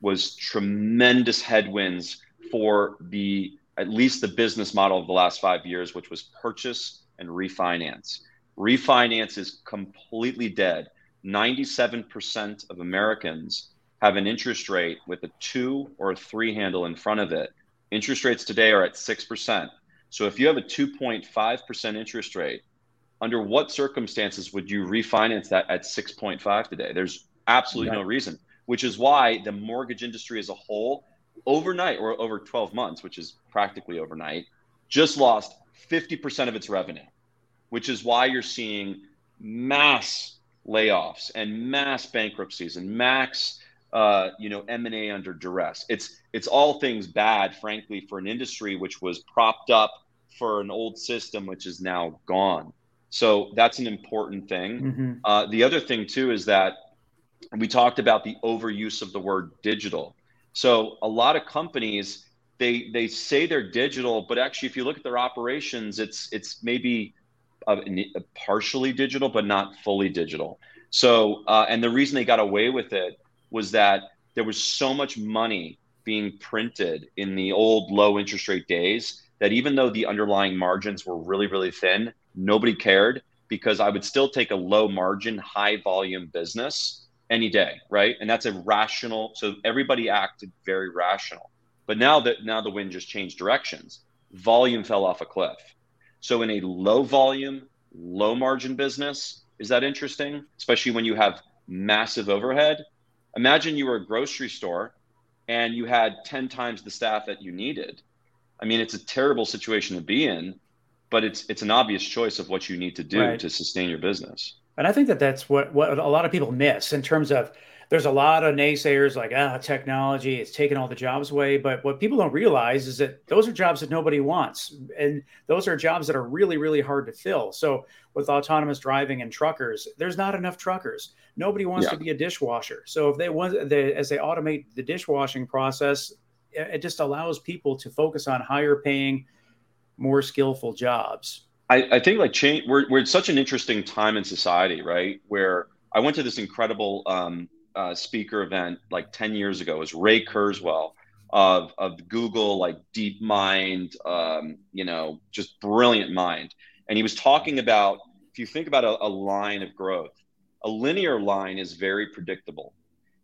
was tremendous headwinds for the at least the business model of the last five years, which was purchase and refinance. Refinance is completely dead. 97% of Americans have an interest rate with a two or a three handle in front of it. Interest rates today are at 6%. So if you have a 2.5% interest rate, under what circumstances would you refinance that at 6.5 today? There's absolutely right. no reason, which is why the mortgage industry as a whole, overnight or over 12 months, which is practically overnight, just lost 50% of its revenue, which is why you're seeing mass layoffs and mass bankruptcies and max uh, you know m&a under duress. It's it's all things bad frankly for an industry which was propped up for an old system which is now gone. So that's an important thing. Mm-hmm. uh, the other thing too is that we talked about the overuse of the word digital so a lot of companies they they say they're digital but actually if you look at their operations it's it's maybe uh, partially digital, but not fully digital. So, uh, and the reason they got away with it was that there was so much money being printed in the old low interest rate days that even though the underlying margins were really, really thin, nobody cared because I would still take a low margin, high volume business any day, right? And that's a rational. So everybody acted very rational. But now that now the wind just changed directions, volume fell off a cliff. So in a low volume, low margin business, is that interesting? Especially when you have massive overhead. Imagine you were a grocery store and you had 10 times the staff that you needed. I mean, it's a terrible situation to be in, but it's it's an obvious choice of what you need to do right. to sustain your business. And I think that that's what what a lot of people miss in terms of there's a lot of naysayers like ah technology it's taking all the jobs away. But what people don't realize is that those are jobs that nobody wants and those are jobs that are really really hard to fill. So with autonomous driving and truckers there's not enough truckers. Nobody wants yeah. to be a dishwasher. So if they want they, as they automate the dishwashing process it just allows people to focus on higher paying more skillful jobs I, I think like change we're, we're at such an interesting time in society right where I went to this incredible um, uh, speaker event like 10 years ago. It was Ray Kurzweil of, of Google, like DeepMind, um, you know, just brilliant mind. And he was talking about if you think about a, a line of growth, a linear line is very predictable.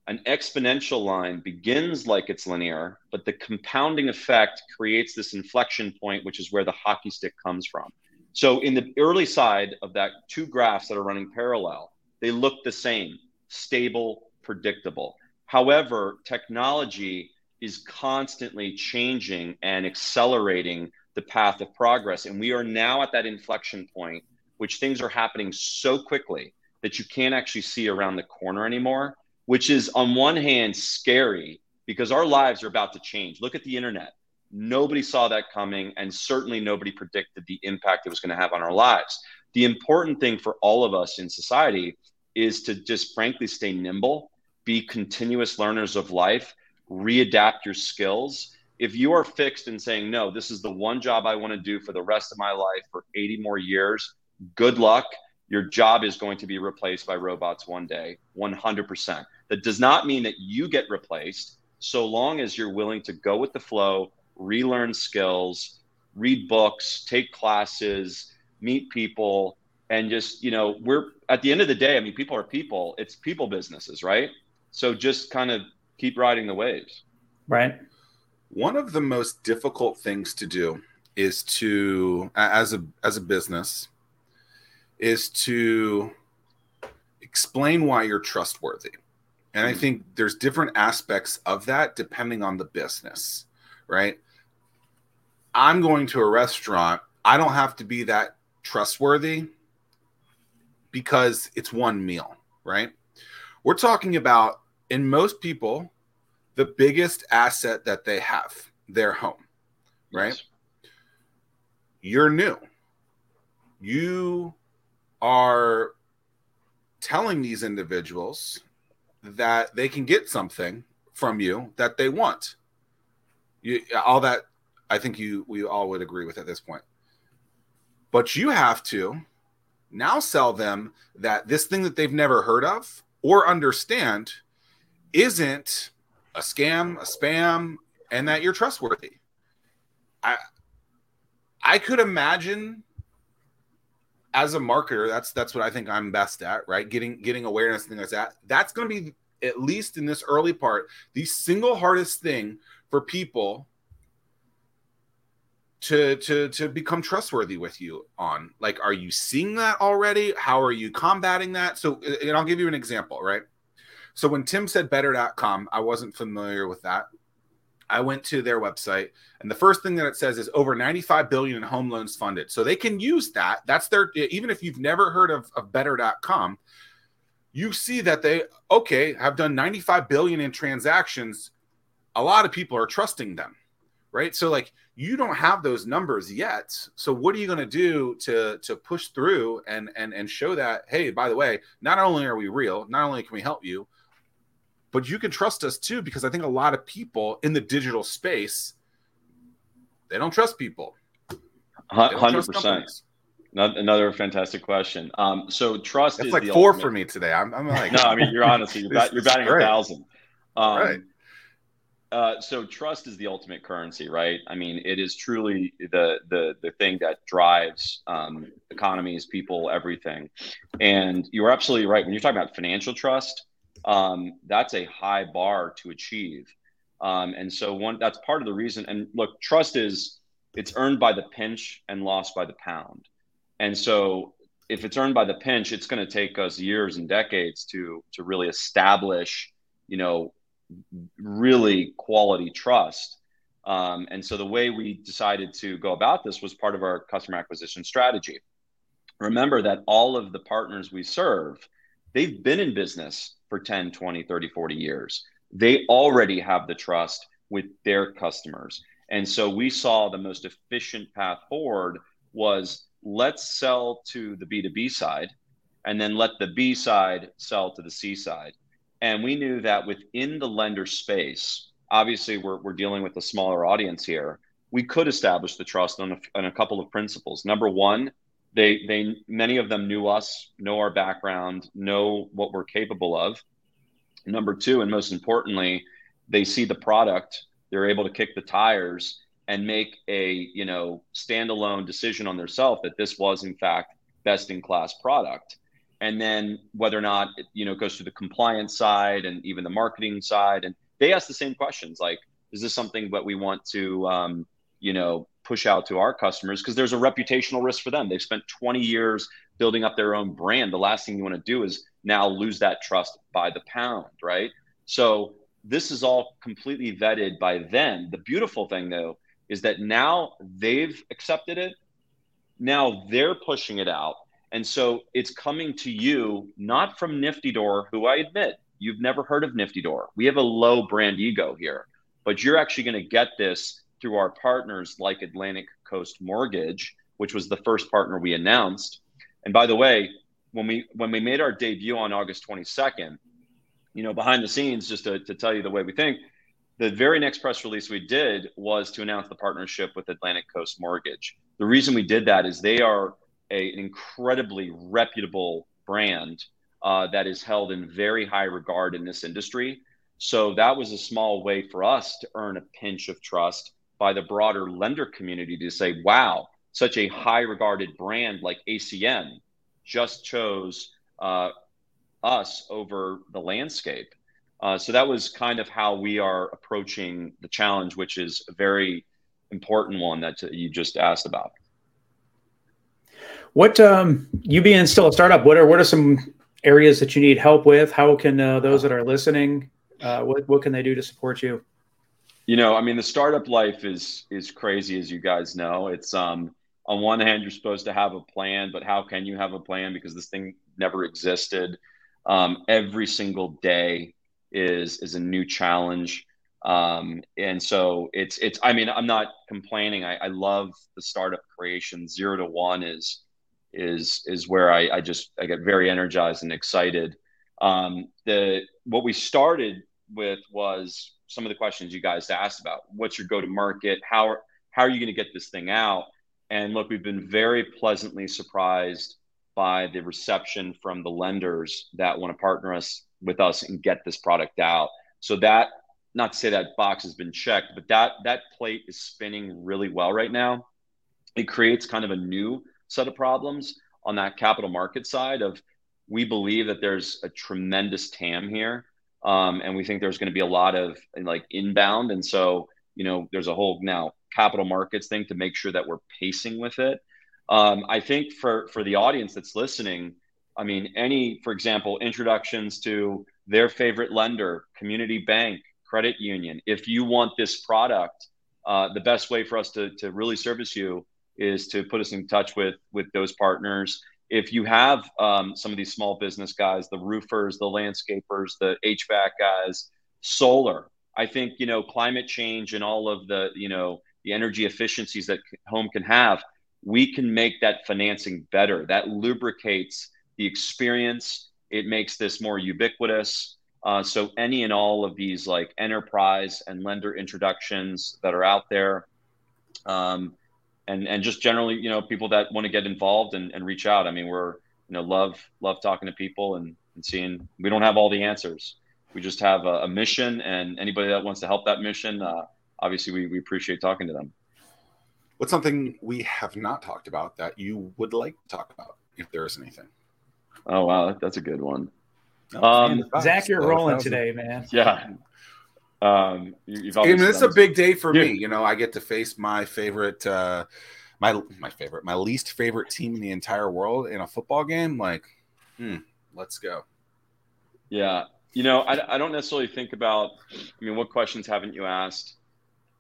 An exponential line begins like it's linear, but the compounding effect creates this inflection point, which is where the hockey stick comes from. So, in the early side of that, two graphs that are running parallel, they look the same stable, predictable. However, technology is constantly changing and accelerating the path of progress. And we are now at that inflection point, which things are happening so quickly that you can't actually see around the corner anymore, which is on one hand scary because our lives are about to change. Look at the internet. Nobody saw that coming, and certainly nobody predicted the impact it was going to have on our lives. The important thing for all of us in society is to just frankly stay nimble be continuous learners of life, readapt your skills. If you are fixed in saying, no, this is the one job I want to do for the rest of my life for 80 more years, good luck. Your job is going to be replaced by robots one day, 100%. That does not mean that you get replaced so long as you're willing to go with the flow, relearn skills, read books, take classes, meet people, and just, you know, we're at the end of the day, I mean, people are people, it's people businesses, right? So just kind of keep riding the waves. Right. One of the most difficult things to do is to as a as a business is to explain why you're trustworthy. And I mm-hmm. think there's different aspects of that depending on the business, right? I'm going to a restaurant, I don't have to be that trustworthy because it's one meal, right? We're talking about, in most people, the biggest asset that they have their home, right? Yes. You're new. You are telling these individuals that they can get something from you that they want. You, all that I think you we all would agree with at this point. But you have to now sell them that this thing that they've never heard of or understand isn't a scam, a spam, and that you're trustworthy. I I could imagine as a marketer, that's that's what I think I'm best at, right? Getting getting awareness, things like that. That's to be at least in this early part, the single hardest thing for people to to to become trustworthy with you on like are you seeing that already? How are you combating that? So and i'll give you an example right? So when tim said better.com i wasn't familiar with that. I went to their website and the first thing that it says is over 95 billion in home loans funded. So they can use that. That's their even if you've never heard of, of better.com you see that they okay have done 95 billion in transactions. A lot of people are trusting them right so like you don't have those numbers yet so what are you going to do to to push through and and and show that hey by the way not only are we real not only can we help you but you can trust us too because i think a lot of people in the digital space they don't trust people 100% Another fantastic question. Um, so trust It's is like four ultimate... for me today. I'm, I'm like, [laughs] no, I mean you're honestly [laughs] you're, bat, you're batting a thousand. Um, right. Uh, so trust is the ultimate currency, right? I mean, it is truly the the the thing that drives um, economies, people, everything. And you're absolutely right when you're talking about financial trust. Um, that's a high bar to achieve, um, and so one that's part of the reason. And look, trust is it's earned by the pinch and lost by the pound. And so if it's earned by the pinch, it's going to take us years and decades to to really establish, you know, really quality trust. Um, and so the way we decided to go about this was part of our customer acquisition strategy. Remember that all of the partners we serve, they've been in business for 10, 20, 30, 40 years. They already have the trust with their customers. And so we saw the most efficient path forward was let's sell to the B2B side and then let the B side sell to the C side. And we knew that within the lender space, obviously we're, we're dealing with a smaller audience here. We could establish the trust on a, on a couple of principles. Number one, they, they, many of them knew us, know our background, know what we're capable of. Number two, and most importantly, they see the product, they're able to kick the tires and make a you know standalone decision on themselves that this was in fact best in class product and then whether or not it, you know goes to the compliance side and even the marketing side. And they ask the same questions like is this something that we want to um, you know push out to our customers? Because there's a reputational risk for them. They've spent 20 years building up their own brand. The last thing you want to do is now lose that trust by the pound right? So this is all completely vetted by them. The beautiful thing though is that now they've accepted it. Now they're pushing it out. And so it's coming to you, not from NFTYDoor, who I admit you've never heard of NFTYDoor. We have a low brand ego here, but you're actually going to get this through our partners like Atlantic Coast Mortgage, which was the first partner we announced. And by the way, when we when we made our debut on August 22nd, you know, behind the scenes, just to, to tell you the way we think, the very next press release we did was to announce the partnership with Atlantic Coast Mortgage. The reason we did that is they are a, an incredibly reputable brand uh, that is held in very high regard in this industry. So that was a small way for us to earn a pinch of trust by the broader lender community to say, wow, such a high regarded brand like ACM just chose uh, us over the landscape. Uh, so that was kind of how we are approaching the challenge, which is a very important one that you just asked about. What um, you being still a startup? What are what are some areas that you need help with? How can uh, those that are listening, uh, what what can they do to support you? You know, I mean, the startup life is is crazy, as you guys know. It's um, on one hand, you're supposed to have a plan, but how can you have a plan because this thing never existed? Um, every single day is is a new challenge um, and so it's it's i mean i'm not complaining I, I love the startup creation zero to one is is is where i, I just i get very energized and excited um, the what we started with was some of the questions you guys asked about what's your go to market how how are you going to get this thing out and look we've been very pleasantly surprised by the reception from the lenders that want to partner us with us and get this product out. So that not to say that box has been checked, but that that plate is spinning really well right now. It creates kind of a new set of problems on that capital market side of we believe that there's a tremendous TAM here. Um, and we think there's going to be a lot of like inbound. And so, you know, there's a whole now capital markets thing to make sure that we're pacing with it. Um, I think for for the audience that's listening, I mean, any, for example, introductions to their favorite lender, community bank, credit union. If you want this product, uh, the best way for us to, to really service you is to put us in touch with with those partners. If you have um, some of these small business guys, the roofers, the landscapers, the HVAC guys, solar. I think you know climate change and all of the you know the energy efficiencies that home can have. We can make that financing better. That lubricates the experience. It makes this more ubiquitous. Uh, so any and all of these like enterprise and lender introductions that are out there, um, and and just generally, you know, people that want to get involved and, and reach out. I mean, we're you know love love talking to people and, and seeing. We don't have all the answers. We just have a, a mission, and anybody that wants to help that mission, uh, obviously, we, we appreciate talking to them. What's something we have not talked about that you would like to talk about, if there is anything? Oh wow, that's a good one. Um, Zack, you're rolling today, man. Yeah. Um, you, I mean, it's a big day for yeah. me. You know, I get to face my favorite, uh, my my favorite, my least favorite team in the entire world in a football game. Like, hmm, let's go. Yeah, you know, I, I don't necessarily think about. I mean, what questions haven't you asked?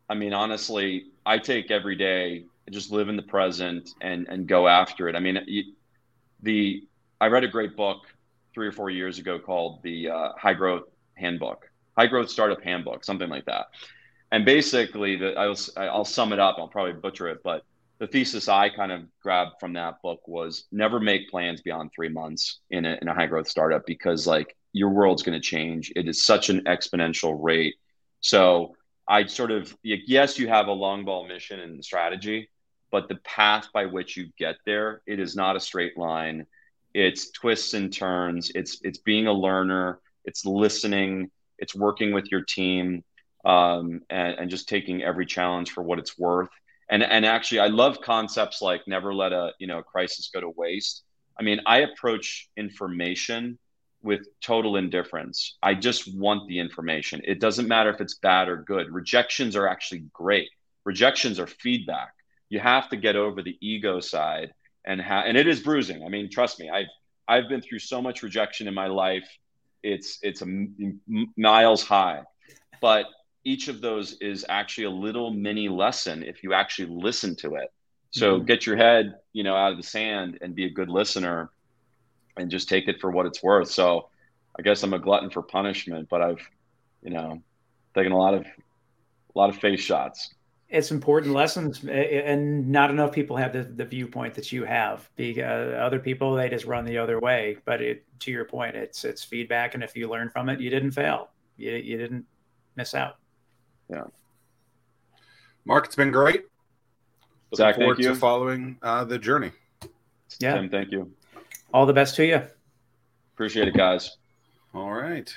I mean, honestly, I take every day, just live in the present and and go after it. I mean, you, the I read a great book three or four years ago called the uh, High Growth Handbook, High Growth Startup Handbook, something like that. And basically, the, I'll, I'll sum it up. I'll probably butcher it, but the thesis I kind of grabbed from that book was never make plans beyond three months in a, in a high growth startup because like your world's going to change. It is such an exponential rate. So I sort of yes, you have a long ball mission and strategy, but the path by which you get there, it is not a straight line it's twists and turns it's it's being a learner it's listening it's working with your team um, and, and just taking every challenge for what it's worth. And and actually i love concepts like never let a you know crisis go to waste. I mean i approach information with total indifference. I just want the information. It doesn't matter if it's bad or good. Rejections are actually great. Rejections are feedback. You have to get over the ego side and how and it is bruising. I mean, trust me, I've I've been through so much rejection in my life. It's it's a miles high, but each of those is actually a little mini lesson if you actually listen to it. So mm-hmm. get your head, you know, out of the sand and be a good listener, and just take it for what it's worth. So, I guess I'm a glutton for punishment, but I've, you know, taken a lot of a lot of face shots it's important lessons and not enough people have the, the viewpoint that you have because other people they just run the other way. But it, to your point it's it's feedback and if you learn from it you didn't fail. You, you didn't miss out. Yeah. Mark it's been great. Looking Zack, forward thank you. to following uh, the journey. Yeah. Tim, thank you. All the best to you. Appreciate it guys. All right